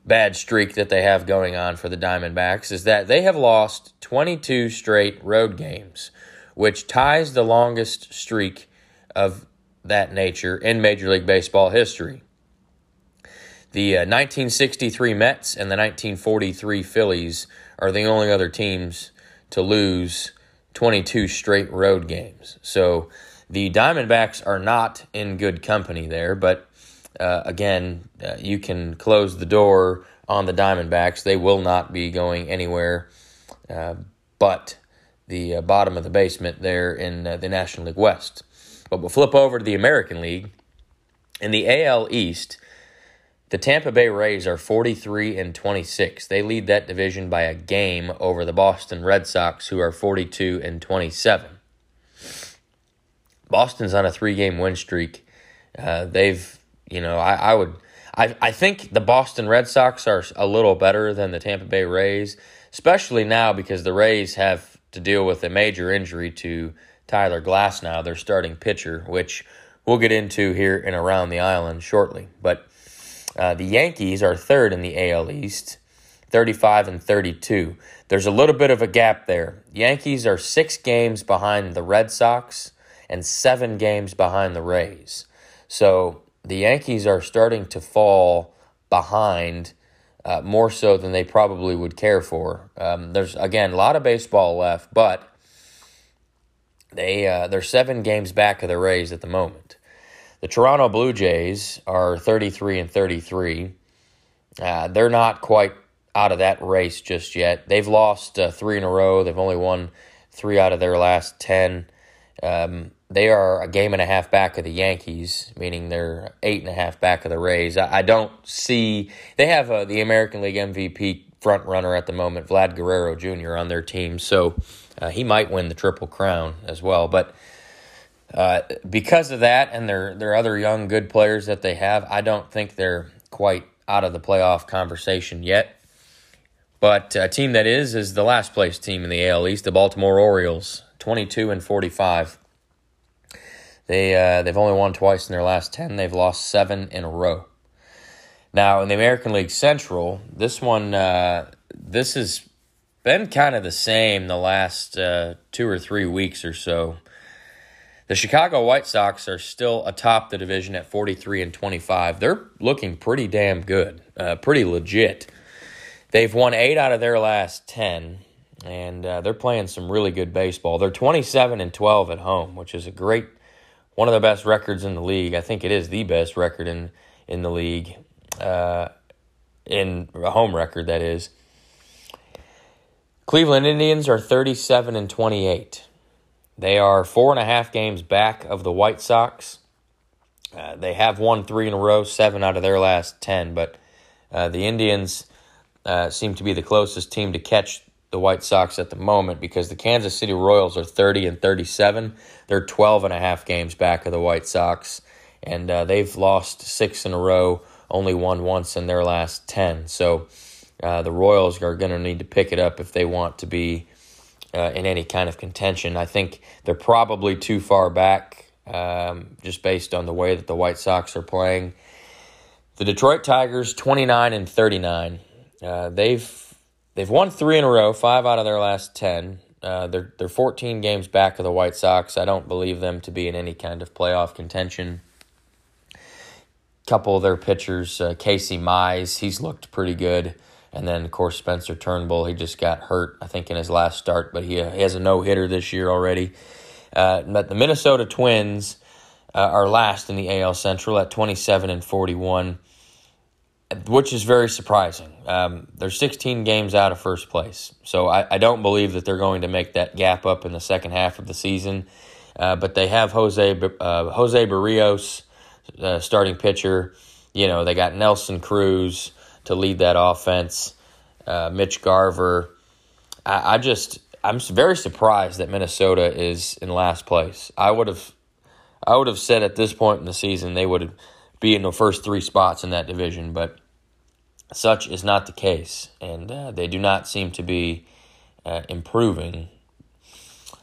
Speaker 1: bad streak that they have going on for the Diamondbacks is that they have lost 22 straight road games, which ties the longest streak of that nature in Major League Baseball history. The uh, 1963 Mets and the 1943 Phillies are the only other teams to lose 22 straight road games. So the Diamondbacks are not in good company there, but uh, again, uh, you can close the door on the Diamondbacks. They will not be going anywhere uh, but the uh, bottom of the basement there in uh, the National League West. But we'll flip over to the American League. In the AL East, the Tampa Bay Rays are 43 and 26. They lead that division by a game over the Boston Red Sox, who are 42 and 27. Boston's on a three game win streak. Uh, they've, you know, I, I would, I, I think the Boston Red Sox are a little better than the Tampa Bay Rays, especially now because the Rays have to deal with a major injury to Tyler Glasnow, their starting pitcher, which we'll get into here in Around the Island shortly. But uh, the Yankees are third in the AL East, 35 and 32. There's a little bit of a gap there. Yankees are six games behind the Red Sox and seven games behind the Rays. So the Yankees are starting to fall behind uh, more so than they probably would care for. Um, there's again a lot of baseball left, but they uh, they're seven games back of the Rays at the moment. The Toronto Blue Jays are 33 and 33. Uh, they're not quite out of that race just yet. They've lost uh, three in a row. They've only won three out of their last 10. Um, they are a game and a half back of the Yankees, meaning they're eight and a half back of the Rays. I, I don't see. They have uh, the American League MVP front runner at the moment, Vlad Guerrero Jr., on their team. So uh, he might win the Triple Crown as well. But uh, because of that and their their other young good players that they have, I don't think they're quite out of the playoff conversation yet. But a team that is is the last place team in the AL East, the Baltimore Orioles, twenty two and forty five. They uh, they've only won twice in their last ten. They've lost seven in a row. Now in the American League Central, this one uh, this has been kind of the same the last uh, two or three weeks or so. The Chicago White Sox are still atop the division at 43 and 25. They're looking pretty damn good, uh, pretty legit. They've won eight out of their last 10, and uh, they're playing some really good baseball. They're 27 and 12 at home, which is a great, one of the best records in the league. I think it is the best record in, in the league, uh, in a home record, that is. Cleveland Indians are 37 and 28. They are four and a half games back of the White Sox. Uh, they have won three in a row, seven out of their last ten, but uh, the Indians uh, seem to be the closest team to catch the White Sox at the moment because the Kansas City Royals are 30 and 37. They're 12 and a half games back of the White Sox, and uh, they've lost six in a row, only won once in their last 10. So uh, the Royals are going to need to pick it up if they want to be uh, in any kind of contention. I think they're probably too far back um, just based on the way that the White Sox are playing. The Detroit Tigers, 29 and 39. Uh, they've they've won three in a row, five out of their last 10. Uh, they're they're 14 games back of the White Sox. I don't believe them to be in any kind of playoff contention. Couple of their pitchers, uh, Casey Mize, he's looked pretty good. And then, of course, Spencer Turnbull, he just got hurt, I think, in his last start, but he, uh, he has a no hitter this year already. Uh, but the Minnesota Twins uh, are last in the AL Central at 27 and 41, which is very surprising. Um, they're 16 games out of first place. So I, I, don't believe that they're going to make that gap up in the second half of the season. uh, but they have Jose uh, Jose Berrios, uh, starting pitcher. You know they got Nelson Cruz to lead that offense. Uh, Mitch Garver. I, I just I'm very surprised that Minnesota is in last place. I would have I would have said at this point in the season they would be in the first three spots in that division, but such is not the case, and uh, they do not seem to be uh, improving.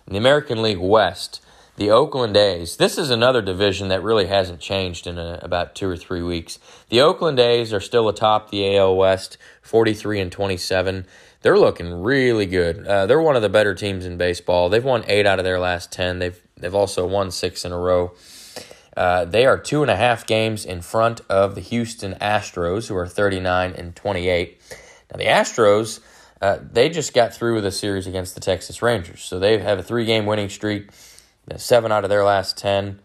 Speaker 1: In the American League West, the Oakland A's, this is another division that really hasn't changed in a, about two or three weeks. The Oakland A's are still atop the AL West, 43 and 27. They're looking really good. Uh, they're one of the better teams in baseball. They've won eight out of their last 10. They've, they've also won six in a row. Uh, they are two and a half games in front of the Houston Astros, who are 39 and 28. Now, the Astros, uh, they just got through with a series against the Texas Rangers. So they have a three game winning streak, seven out of their last 10.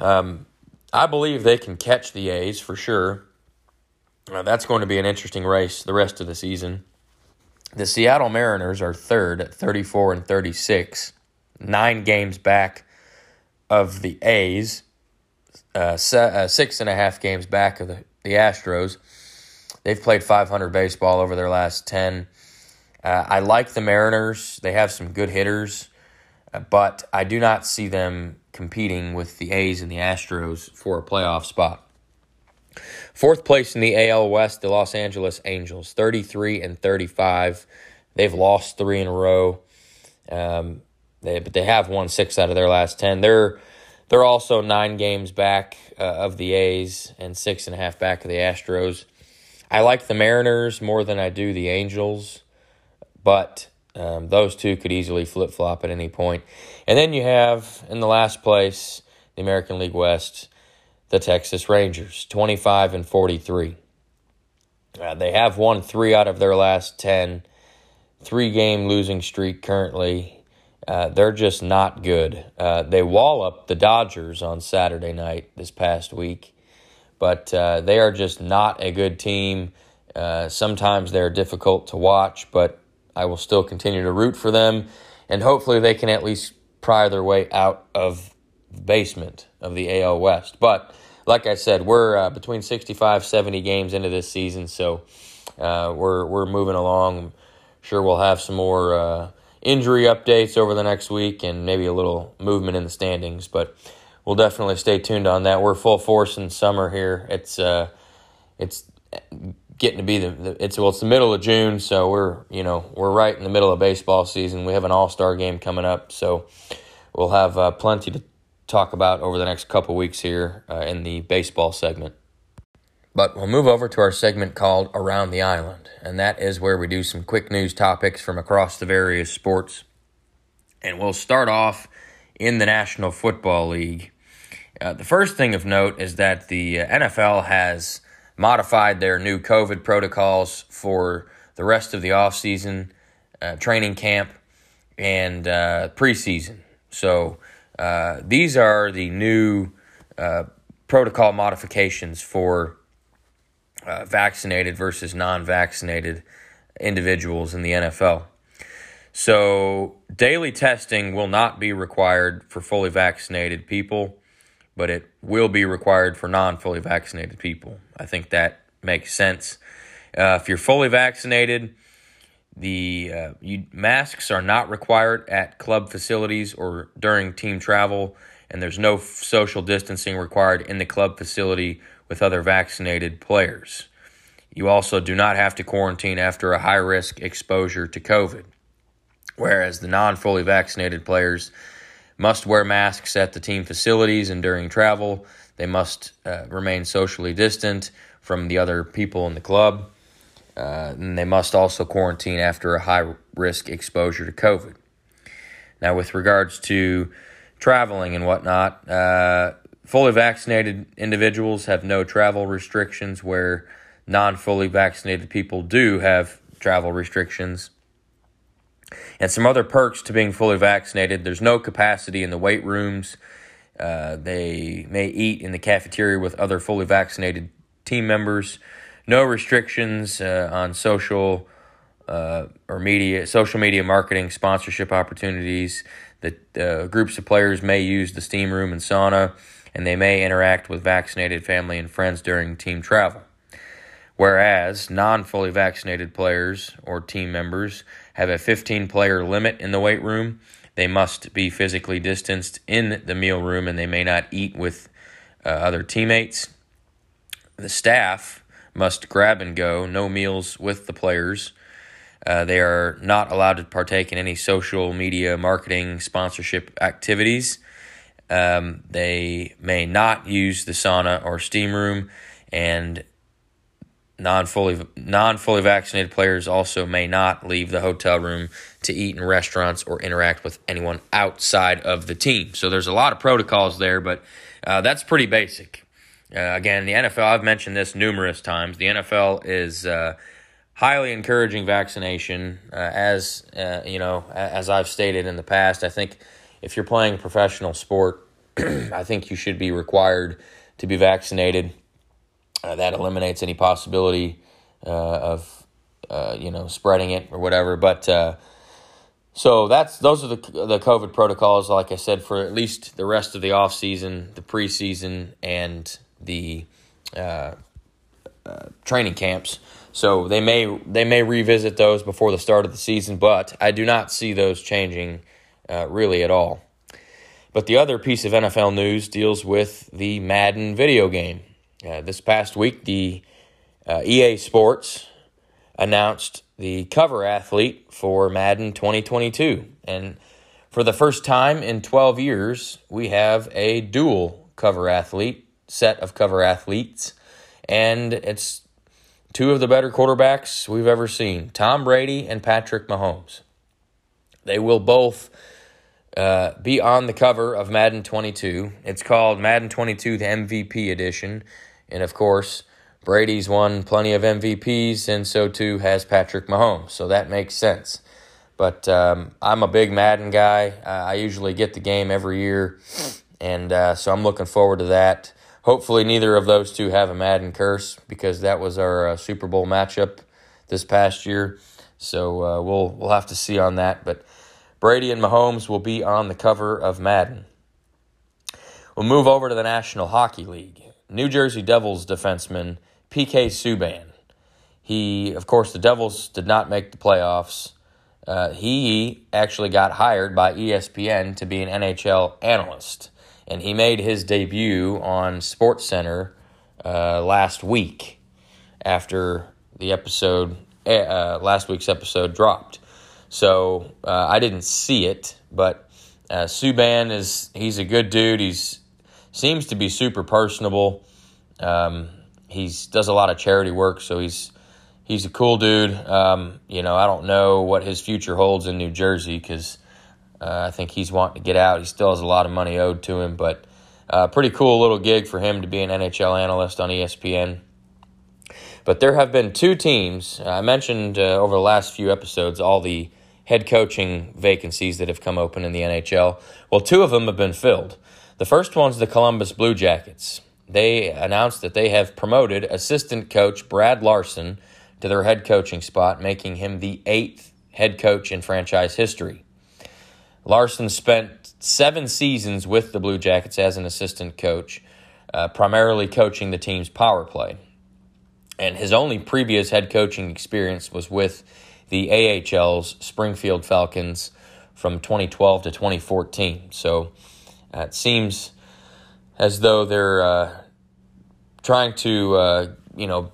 Speaker 1: Um, I believe they can catch the A's for sure. Uh, that's going to be an interesting race the rest of the season. The Seattle Mariners are third at 34 and 36, nine games back of the A's, uh, uh, six and a half games back of the, the Astros. They've played 500 baseball over their last 10. Uh, I like the Mariners. They have some good hitters, uh, but I do not see them competing with the A's and the Astros for a playoff spot. Fourth place in the AL West, the Los Angeles Angels, 33 and 35. They've lost three in a row. Um, they, but they have won six out of their last ten. They're they're also nine games back uh, of the A's and six and a half back of the Astros. I like the Mariners more than I do the Angels, but um, those two could easily flip flop at any point. And then you have in the last place the American League West, the Texas Rangers, twenty five and forty three. Uh, they have won three out of their last ten. Three game losing streak currently uh, they're just not good. Uh, they wallop the Dodgers on Saturday night this past week, but uh, they are just not a good team. Uh, sometimes they're difficult to watch, but I will still continue to root for them, and hopefully they can at least pry their way out of the basement of the AL West. But like I said, we're uh, between 65, 70 games into this season, so we're we're moving along. Sure, we'll have some more injury updates over the next week and maybe a little movement in the standings. But we'll definitely stay tuned on that. We're full force in summer here. It's uh, it's getting to be the, the, it's well it's the middle of June, so we're you know we're right in the middle of baseball season. We have an All Star game coming up, so we'll have uh, plenty to talk about over the next couple weeks here uh, in the baseball segment. But we'll move over to our segment called Around the Island, and that is where we do some quick news topics from across the various sports. And we'll start off in the National Football League. Uh, the first thing of note is that the uh, NFL has modified their new COVID protocols for the rest of the offseason, uh, training camp, and uh, preseason. So uh, these are the new uh, protocol modifications for uh, vaccinated versus non vaccinated individuals in the NFL. So, daily testing will not be required for fully vaccinated people, but it will be required for non fully vaccinated people. I think that makes sense. Uh, if you're fully vaccinated, the uh, you, masks are not required at club facilities or during team travel, and there's no social distancing required in the club facility with other vaccinated players. You also do not have to quarantine after a high risk exposure to COVID, whereas the non fully vaccinated players must wear masks at the team facilities and during travel. They must uh, remain socially distant from the other people in the club. Uh, and they must also quarantine after a high risk exposure to COVID. Now, with regards to traveling and whatnot, uh, Fully vaccinated individuals have no travel restrictions, where non fully vaccinated people do have travel restrictions. And some other perks to being fully vaccinated there's no capacity in the weight rooms. Uh, they may eat in the cafeteria with other fully vaccinated team members. No restrictions uh, on social uh, or media, social media marketing, sponsorship opportunities. That uh, groups of players may use the steam room and sauna, and they may interact with vaccinated family and friends during team travel. Whereas non fully vaccinated players or team members have a 15 player limit in the weight room, they must be physically distanced in the meal room and they may not eat with uh, other teammates. The staff must grab and go, no meals with the players. Uh, they are not allowed to partake in any social media marketing sponsorship activities. Um, they may not use the sauna or steam room, and non fully non fully vaccinated players also may not leave the hotel room to eat in restaurants or interact with anyone outside of the team. So there's a lot of protocols there, but uh, that's pretty basic. Uh, again, the NFL, I've mentioned this numerous times. The NFL is uh, highly encouraging vaccination, uh, as uh, you know, as I've stated in the past. I think if you're playing professional sport, I think you should be required to be vaccinated. Uh, that eliminates any possibility uh, of you know spreading it or whatever. But so that's those are the the COVID protocols. Like I said, for at least the rest of the off season, the preseason, and the uh, uh, training camps. So they may they may revisit those before the start of the season, but I do not see those changing uh, really at all. But the other piece of NFL news deals with the Madden video game. Uh, this past week, the uh, EA Sports announced the cover athlete for Madden 2022, and for the first time in 12 years, we have a dual cover athlete set of cover athletes, and it's two of the better quarterbacks we've ever seen Tom Brady and Patrick Mahomes. They will both uh, be on the cover of Madden 22. It's called Madden 22, the MVP edition. And of course, Brady's won plenty of MVPs, and so too has Patrick Mahomes. So that makes sense. But um, I'm a big Madden guy. I usually get the game every year, and uh, so I'm looking forward to that. Hopefully, neither of those two have a Madden curse because that was our uh, Super Bowl matchup this past year. So uh, we'll we'll have to see on that. But Brady and Mahomes will be on the cover of Madden. We'll move over to the National Hockey League. New Jersey Devils defenseman PK Subban. He, of course, the Devils did not make the playoffs. Uh, he actually got hired by ESPN to be an NHL analyst and he made his debut on Sports Center uh, last week after the episode eh, uh, last week's episode dropped. So uh, I didn't see it, but uh, Subban is he's a good dude. He's seems to be super personable. Um, he's does a lot of charity work, so he's he's a cool dude. Um, you know, I don't know what his future holds in New Jersey because uh, I think he's wanting to get out. He still has a lot of money owed to him, but uh, pretty cool little gig for him to be an NHL analyst on ESPN. But there have been two teams. I mentioned uh, over the last few episodes all the head coaching vacancies that have come open in the NHL. Well, two of them have been filled. The first one's the Columbus Blue Jackets. They announced that they have promoted assistant coach Brad Larsen to their head coaching spot, making him the eighth head coach in franchise history. Larsen spent seven seasons with the Blue Jackets as an assistant coach, uh, primarily coaching the team's power play. And his only previous head coaching experience was with the AHL's Springfield Falcons from 2012 to 2014. So uh, it seems as though they're uh, trying to, uh, you know,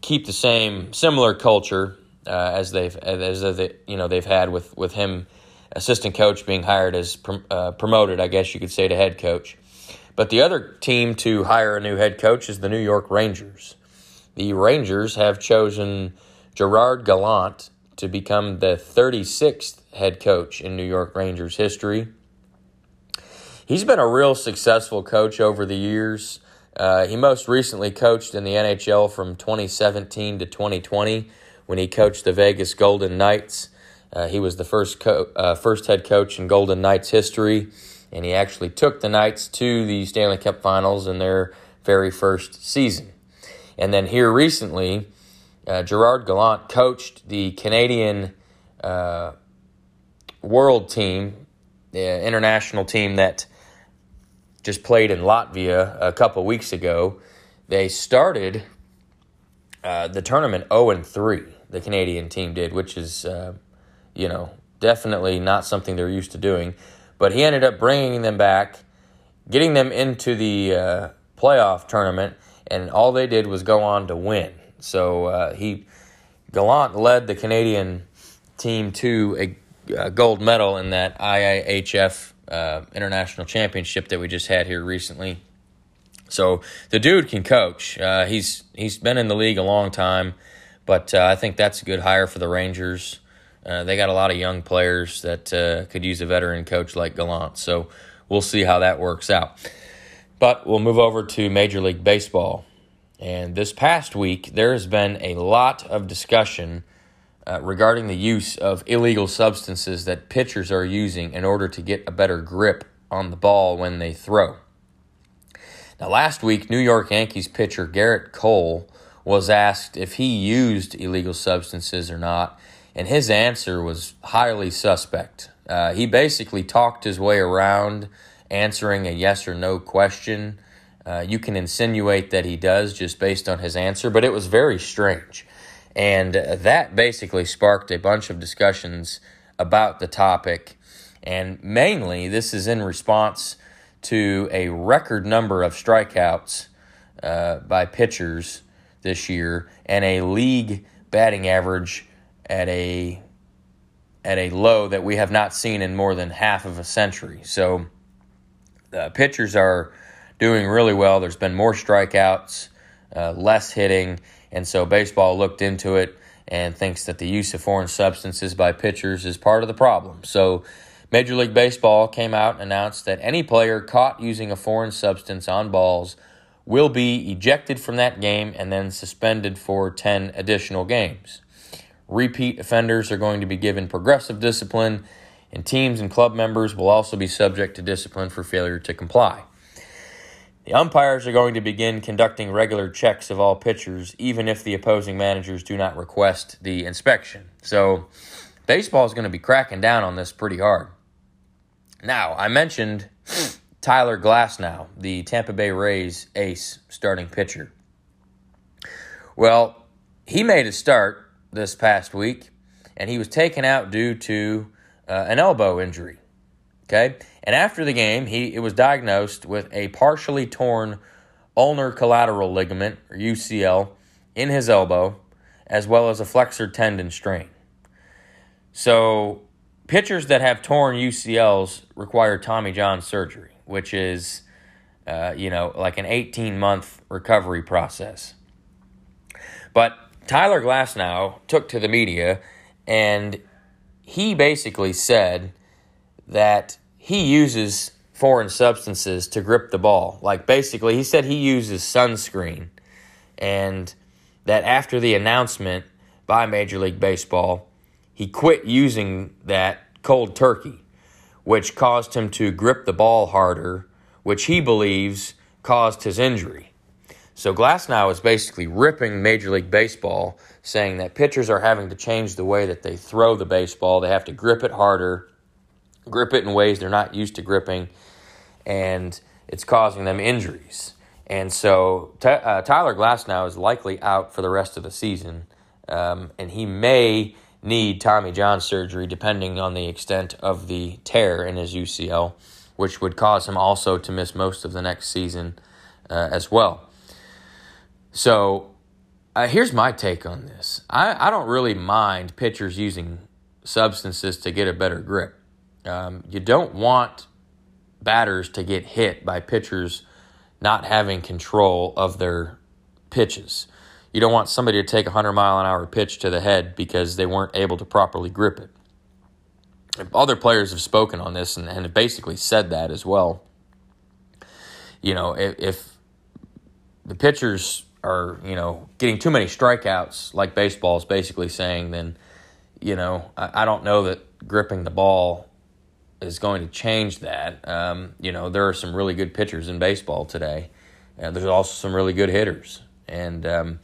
Speaker 1: keep the same similar culture uh, as they've as they, you know they've had with with him assistant coach being hired as uh, promoted, I guess you could say, to head coach. But the other team to hire a new head coach is the New York Rangers. The Rangers have chosen Gerard Gallant to become the 36th head coach in New York Rangers history. He's been a real successful coach over the years. Uh, he most recently coached in the NHL from 2017 to 2020 when he coached the Vegas Golden Knights. Uh, he was the first co- uh, first head coach in Golden Knights history, and he actually took the Knights to the Stanley Cup Finals in their very first season. And then here recently, uh, Gerard Gallant coached the Canadian uh, world team, the international team that just played in Latvia a couple weeks ago. They started uh, the tournament 0 and 3, the Canadian team did, which is, uh, you know, definitely not something they're used to doing. But he ended up bringing them back, getting them into the uh, playoff tournament, and all they did was go on to win. So uh, he Gallant led the Canadian team to a, a gold medal in that IIHF uh, international championship that we just had here recently. So the dude can coach. Uh, he's he's been in the league a long time, but uh, I think that's a good hire for the Rangers. Uh, they got a lot of young players that uh, could use a veteran coach like Gallant. So we'll see how that works out. But we'll move over to Major League Baseball. And this past week, there has been a lot of discussion uh, regarding the use of illegal substances that pitchers are using in order to get a better grip on the ball when they throw. Now, last week, New York Yankees pitcher Gerrit Cole was asked if he used illegal substances or not, and his answer was highly suspect. Uh, he basically talked his way around answering a yes or no question. Uh, you can insinuate that he does just based on his answer, but it was very strange. And uh, that basically sparked a bunch of discussions about the topic. And mainly, this is in response to a record number of strikeouts uh, by pitchers this year and a league batting average at a at a low that we have not seen in more than half of a century. So uh, pitchers are doing really well. There's been more strikeouts, uh, less hitting, and so baseball looked into it and thinks that the use of foreign substances by pitchers is part of the problem. So Major League Baseball came out and announced that any player caught using a foreign substance on balls will be ejected from that game and then suspended for 10 additional games. Repeat offenders are going to be given progressive discipline, and teams and club members will also be subject to discipline for failure to comply. The umpires are going to begin conducting regular checks of all pitchers, even if the opposing managers do not request the inspection. So, baseball is going to be cracking down on this pretty hard. Now, I mentioned Tyler Glasnow, the Tampa Bay Rays ace starting pitcher. Well, he made a start this past week, and he was taken out due to uh, an elbow injury. Okay, and after the game, he it was diagnosed with a partially torn ulnar collateral ligament or UCL in his elbow, as well as a flexor tendon strain. So pitchers that have torn UCLs require Tommy John surgery, which is, uh, you know, like an 18 month recovery process. But Tyler Glasnow took to the media and he basically said that he uses foreign substances to grip the ball. Like basically, he said he uses sunscreen and that after the announcement by Major League Baseball, he quit using that cold turkey, which caused him to grip the ball harder, which he believes caused his injury. So Glasnow is basically ripping Major League Baseball, saying that pitchers are having to change the way that they throw the baseball. They have to grip it harder, grip it in ways they're not used to gripping, and it's causing them injuries. And so uh, Tyler Glasnow is likely out for the rest of the season, um, and he may need Tommy John surgery depending on the extent of the tear in his UCL, which would cause him also to miss most of the next season uh, as well. So uh, here's my take on this I, I don't really mind pitchers using substances to get a better grip. Um, you don't want batters to get hit by pitchers not having control of their pitches. You don't want somebody to take a 100 mile an hour pitch to the head because they weren't able to properly grip it. Other players have spoken on this and, and have basically said that as well. You know, if, if the pitchers are, you know, getting too many strikeouts, like baseball is basically saying, then, you know, I, I don't know that gripping the ball is going to change that. Um, you know, there are some really good pitchers in baseball today. Uh, there's also some really good hitters. And, um,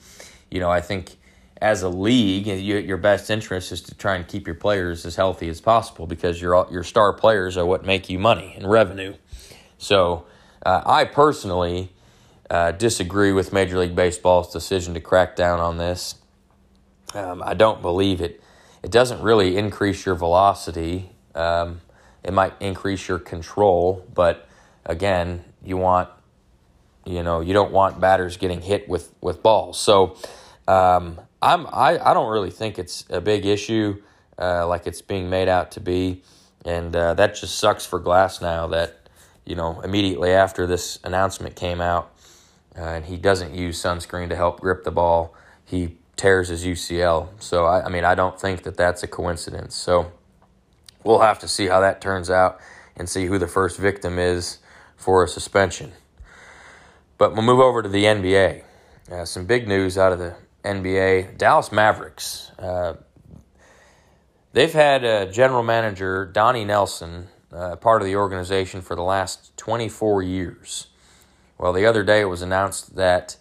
Speaker 1: you know, I think as a league, you, your best interest is to try and keep your players as healthy as possible because your your star players are what make you money and revenue. So, uh, I personally uh, disagree with Major League Baseball's decision to crack down on this. Um, I don't believe it. It doesn't really increase your velocity. Um, it might increase your control, but again, you want you know you don't want batters getting hit with with balls. So um, I'm I, I don't really think it's a big issue uh, like it's being made out to be, and uh, that just sucks for Glasnow that you know immediately after this announcement came out, uh, and he doesn't use sunscreen to help grip the ball, he tears his UCL. So I, I mean I don't think that that's a coincidence. So we'll have to see how that turns out and see who the first victim is for a suspension. But we'll move over to the NBA. Uh, some big news out of the NBA. Dallas Mavericks. Uh, they've had a general manager, Donnie Nelson, uh, part of the organization for the last 24 years. Well, the other day it was announced that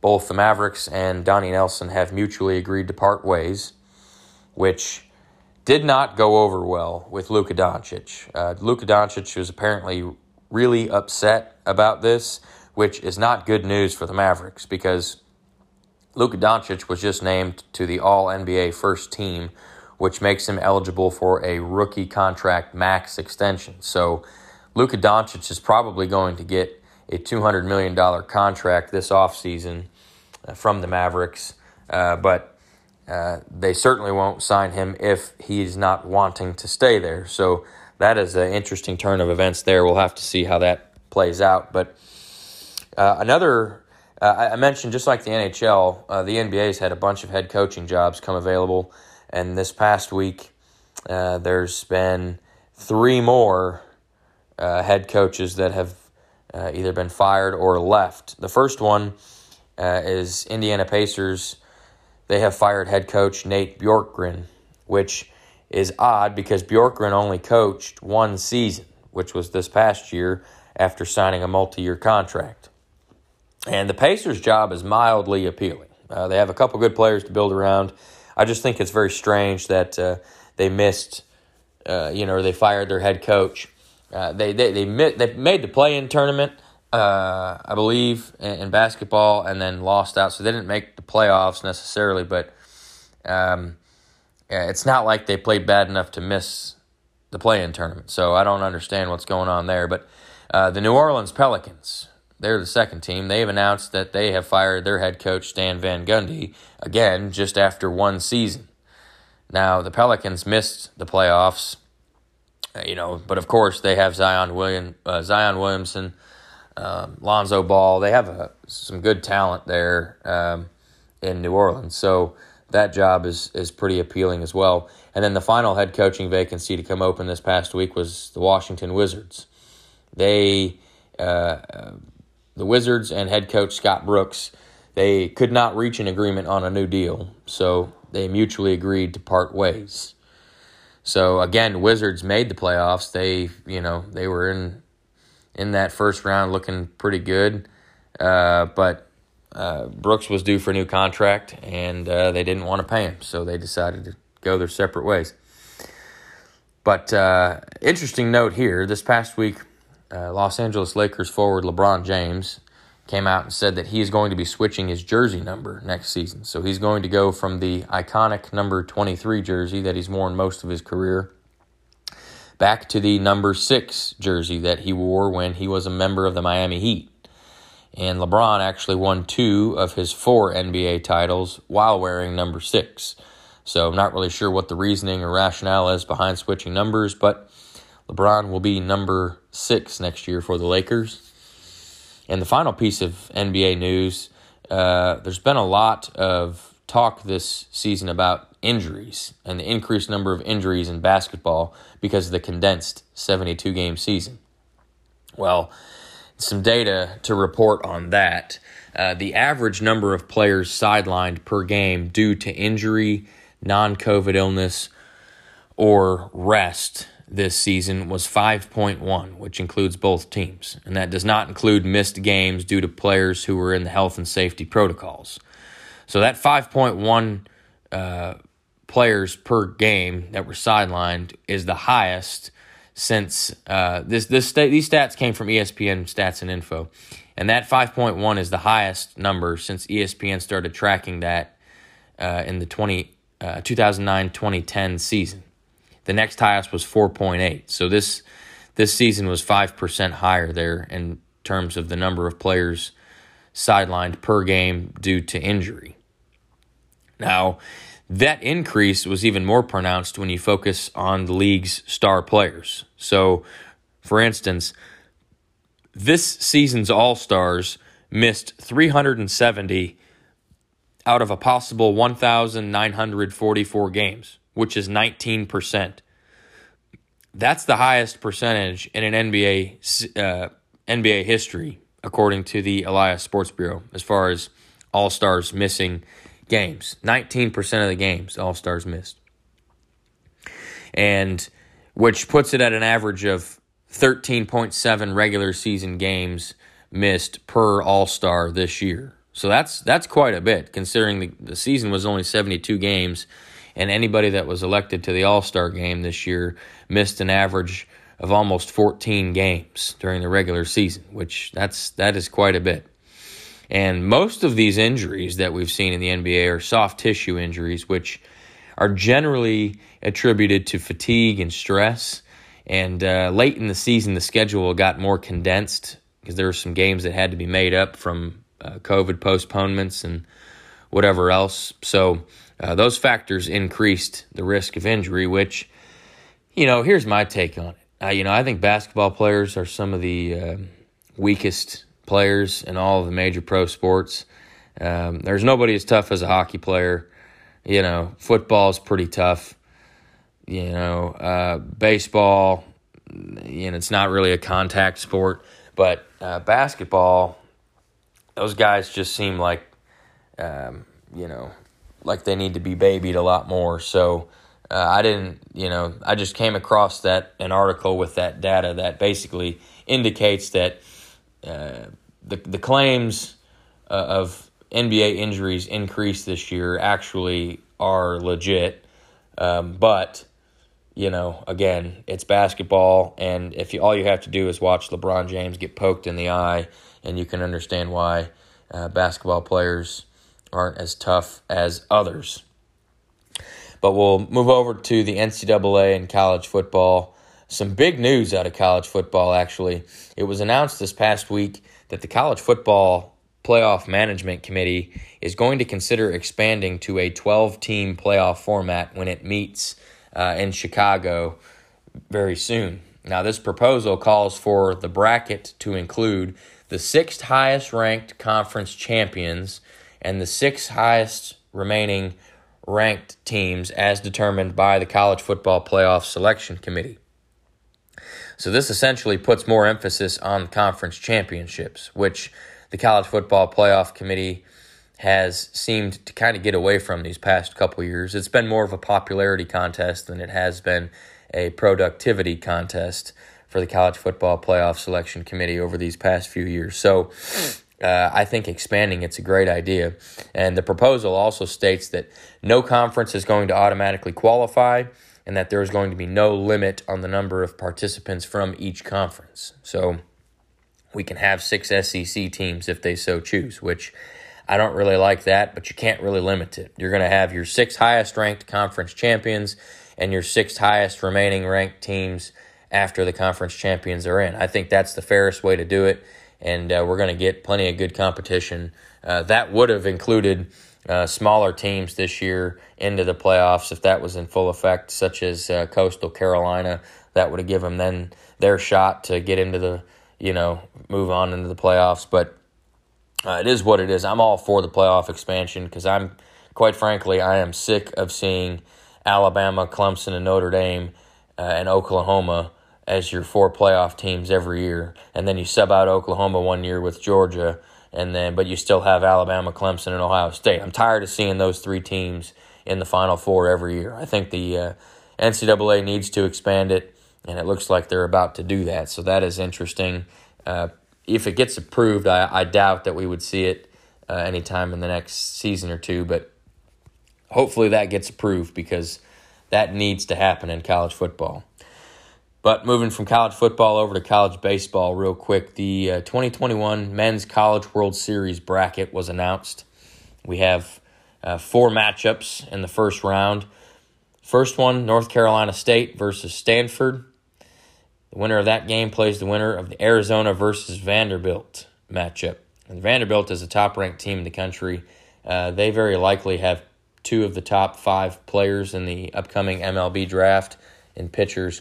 Speaker 1: both the Mavericks and Donnie Nelson have mutually agreed to part ways, which did not go over well with Luka Doncic. Uh, Luka Doncic was apparently really upset about this, which is not good news for the Mavericks because Luka Doncic was just named to the All NBA first team, which makes him eligible for a rookie contract max extension. So Luka Doncic is probably going to get a $200 million contract this offseason uh, from the Mavericks, uh, but uh, they certainly won't sign him if he's not wanting to stay there. So that is an interesting turn of events there. We'll have to see how that plays out. But uh, another, uh, I mentioned just like the NHL, uh, the NBA's had a bunch of head coaching jobs come available, and this past week uh, there's been three more head coaches that have either been fired or left. The first one is Indiana Pacers. They have fired head coach Nate Bjorkgren, which is odd because Bjorkgren only coached one season, which was this past year after signing a multi year contract. And the Pacers' job is mildly appealing. Uh, they have a couple good players to build around. I just think it's very strange that uh, they missed, uh, you know, they fired their head coach. Uh, they they they, they made the play-in tournament, uh, I believe, in, in, basketball, and then lost out. So they didn't make the playoffs necessarily, but um, it's not like they played bad enough to miss the play-in tournament. So I don't understand what's going on there. But uh, the New Orleans Pelicans, they're the second team. They've announced that they have fired their head coach Stan Van Gundy again just after one season. Now the Pelicans missed the playoffs, uh, you know, but of course they have Zion William, uh, Zion Williamson, um, Lonzo Ball. They have a, uh, some good talent there um, in New Orleans. So that job is is pretty appealing as well. And then the final head coaching vacancy to come open this past week was the Washington Wizards. They, uh, the Wizards and head coach Scott Brooks, they could not reach an agreement on a new deal, so they mutually agreed to part ways. So again, Wizards made the playoffs. They, you know, they were in in that first round, looking pretty good, uh, but uh, Brooks was due for a new contract, and uh, they didn't want to pay him, so they decided to go their separate ways. But uh, interesting note here: this past week, uh, Los Angeles Lakers forward LeBron James came out and said that he is going to be switching his jersey number next season. So he's going to go from the iconic number 23 jersey that he's worn most of his career back to the number 6 jersey that he wore when he was a member of the Miami Heat. And LeBron actually won two of his four NBA titles while wearing number six. So I'm not really sure what the reasoning or rationale is behind switching numbers, but LeBron will be number six next year for the Lakers. And the final piece of NBA news uh, there's been a lot of talk this season about injuries and the increased number of injuries in basketball because of the condensed 72 game season. Well, some data to report on that. Uh, the average number of players sidelined per game due to injury, non COVID illness, or rest this season was 5.1, which includes both teams. And that does not include missed games due to players who were in the health and safety protocols. So that 5.1 uh, players per game that were sidelined is the highest since uh, this this sta- these stats came from ESPN Stats and Info, and that 5.1 is the highest number since ESPN started tracking that uh, in the 20 uh, 2009 2010 season. The next highest was 4.8. So this this season was five percent higher there in terms of the number of players sidelined per game due to injury. Now, that increase was even more pronounced when you focus on the league's star players. So, for instance, this season's All Stars missed 370 out of a possible 1,944 games, which is 19%. That's the highest percentage in an NBA uh, NBA history, according to the Elias Sports Bureau, as far as All Stars missing games. 19% of the games All Stars missed. And which puts it at an average of 13.7 regular season games missed per All Star this year. So that's that's quite a bit considering the, the season was only 72 games and anybody that was elected to the All Star game this year missed an average of almost 14 games during the regular season, which that's that is quite a bit. And most of these injuries that we've seen in the NBA are soft tissue injuries, which are generally attributed to fatigue and stress. And uh, late in the season, the schedule got more condensed because there were some games that had to be made up from uh, COVID postponements and whatever else. So uh, those factors increased the risk of injury, which, you know, here's my take on it. You know, I think basketball players are some of the uh, weakest players in all of the major pro sports. Um, there's nobody as tough as a hockey player. You know, football is pretty tough. You know, uh, baseball, you know, it's not really a contact sport, but uh, basketball, those guys just seem like, um, you know, like they need to be babied a lot more. So uh, I didn't, you know, I just came across that an article with that data that basically indicates that the the claims uh, of NBA injuries increased this year actually are legit, um, but you know, again, it's basketball, and if you, all you have to do is watch LeBron James get poked in the eye, and you can understand why uh, basketball players aren't as tough as others. But we'll move over to the NCAA and college football. Some big news out of college football, actually. It was announced this past week that the College Football Playoff Management Committee is going to consider expanding to a 12 team playoff format when it meets uh, in Chicago very soon. Now, this proposal calls for the bracket to include the sixth highest ranked conference champions and the six highest remaining ranked teams as determined by the College Football Playoff Selection Committee. So this essentially puts more emphasis on conference championships, which the College Football Playoff Committee has seemed to kind of get away from these past couple years. It's been more of a popularity contest than it has been a productivity contest for the College Football Playoff Selection Committee over these past few years. So uh, I think expanding it's a great idea. And the proposal also states that no conference is going to automatically qualify and that there is going to be no limit on the number of participants from each conference. So we can have six SEC teams if they so choose, which I don't really like that, but you can't really limit it. You're going to have your six highest ranked conference champions and your six highest remaining ranked teams after the conference champions are in. I think that's the fairest way to do it, and uh, we're going to get plenty of good competition. Uh, that would have included uh, smaller teams this year into the playoffs if that was in full effect, such as uh, Coastal Carolina. That would have given them then their shot to get into the, you know, move on into the playoffs. But uh, it is what it is. I'm all for the playoff expansion because I'm, quite frankly, I am sick of seeing Alabama, Clemson, and Notre Dame uh, and Oklahoma as your four playoff teams every year, and then you sub out Oklahoma one year with Georgia and then but you still have Alabama, Clemson, and Ohio State. I'm tired of seeing those three teams in the Final Four every year. I think the uh, NCAA needs to expand it, and it looks like they're about to do that. So that is interesting. Uh, if it gets approved, I, I, doubt that we would see it uh, anytime in the next season or two, but hopefully that gets approved because that needs to happen in college football. But moving from college football over to college baseball, real quick, the uh, 2021 Men's College World Series bracket was announced. We have uh, four matchups in the first round. First one, North Carolina State versus Stanford. The winner of that game plays the winner of the Arizona versus Vanderbilt matchup. And Vanderbilt is a top ranked team in the country. Uh, they very likely have two of the top five players in the upcoming MLB draft in pitchers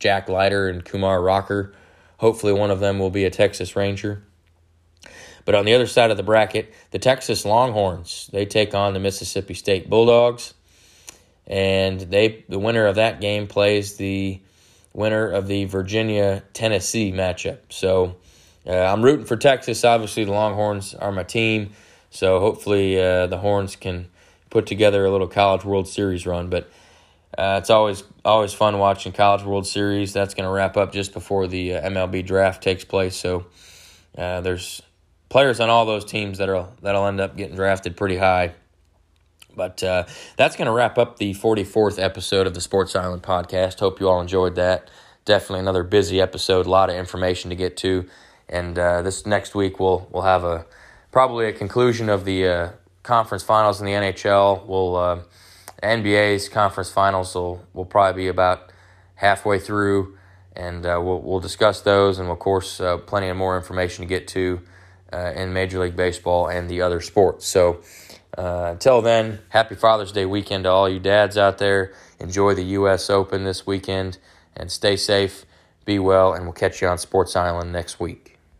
Speaker 1: Jack Leiter and Kumar Rocker. Hopefully, one of them will be a Texas Ranger. But on the other side of the bracket, the Texas Longhorns they take on the Mississippi State Bulldogs, and they the winner of that game plays the winner of the Virginia Tennessee matchup. So uh, I'm rooting for Texas. Obviously, the Longhorns are my team, so hopefully uh, the Horns can put together a little College World Series run. But uh, it's always always fun watching College World Series. That's going to wrap up just before the uh, MLB draft takes place. So uh, there's players on all those teams that'll that'll end up getting drafted pretty high. But uh, that's going to wrap up the 44th episode of the Sports Island podcast. Hope you all enjoyed that. Definitely another busy episode. A lot of information to get to, and uh, this next week we'll we'll have a probably a conclusion of the uh, conference finals in the NHL. We'll NBA's conference finals will will probably be about halfway through, and uh, we'll we'll discuss those, and of course, uh, plenty of more information to get to uh, in Major League Baseball and the other sports. So. Uh, until then, happy Father's Day weekend to all you dads out there. Enjoy the U.S. Open this weekend and stay safe, be well, and we'll catch you on Sports Island next week.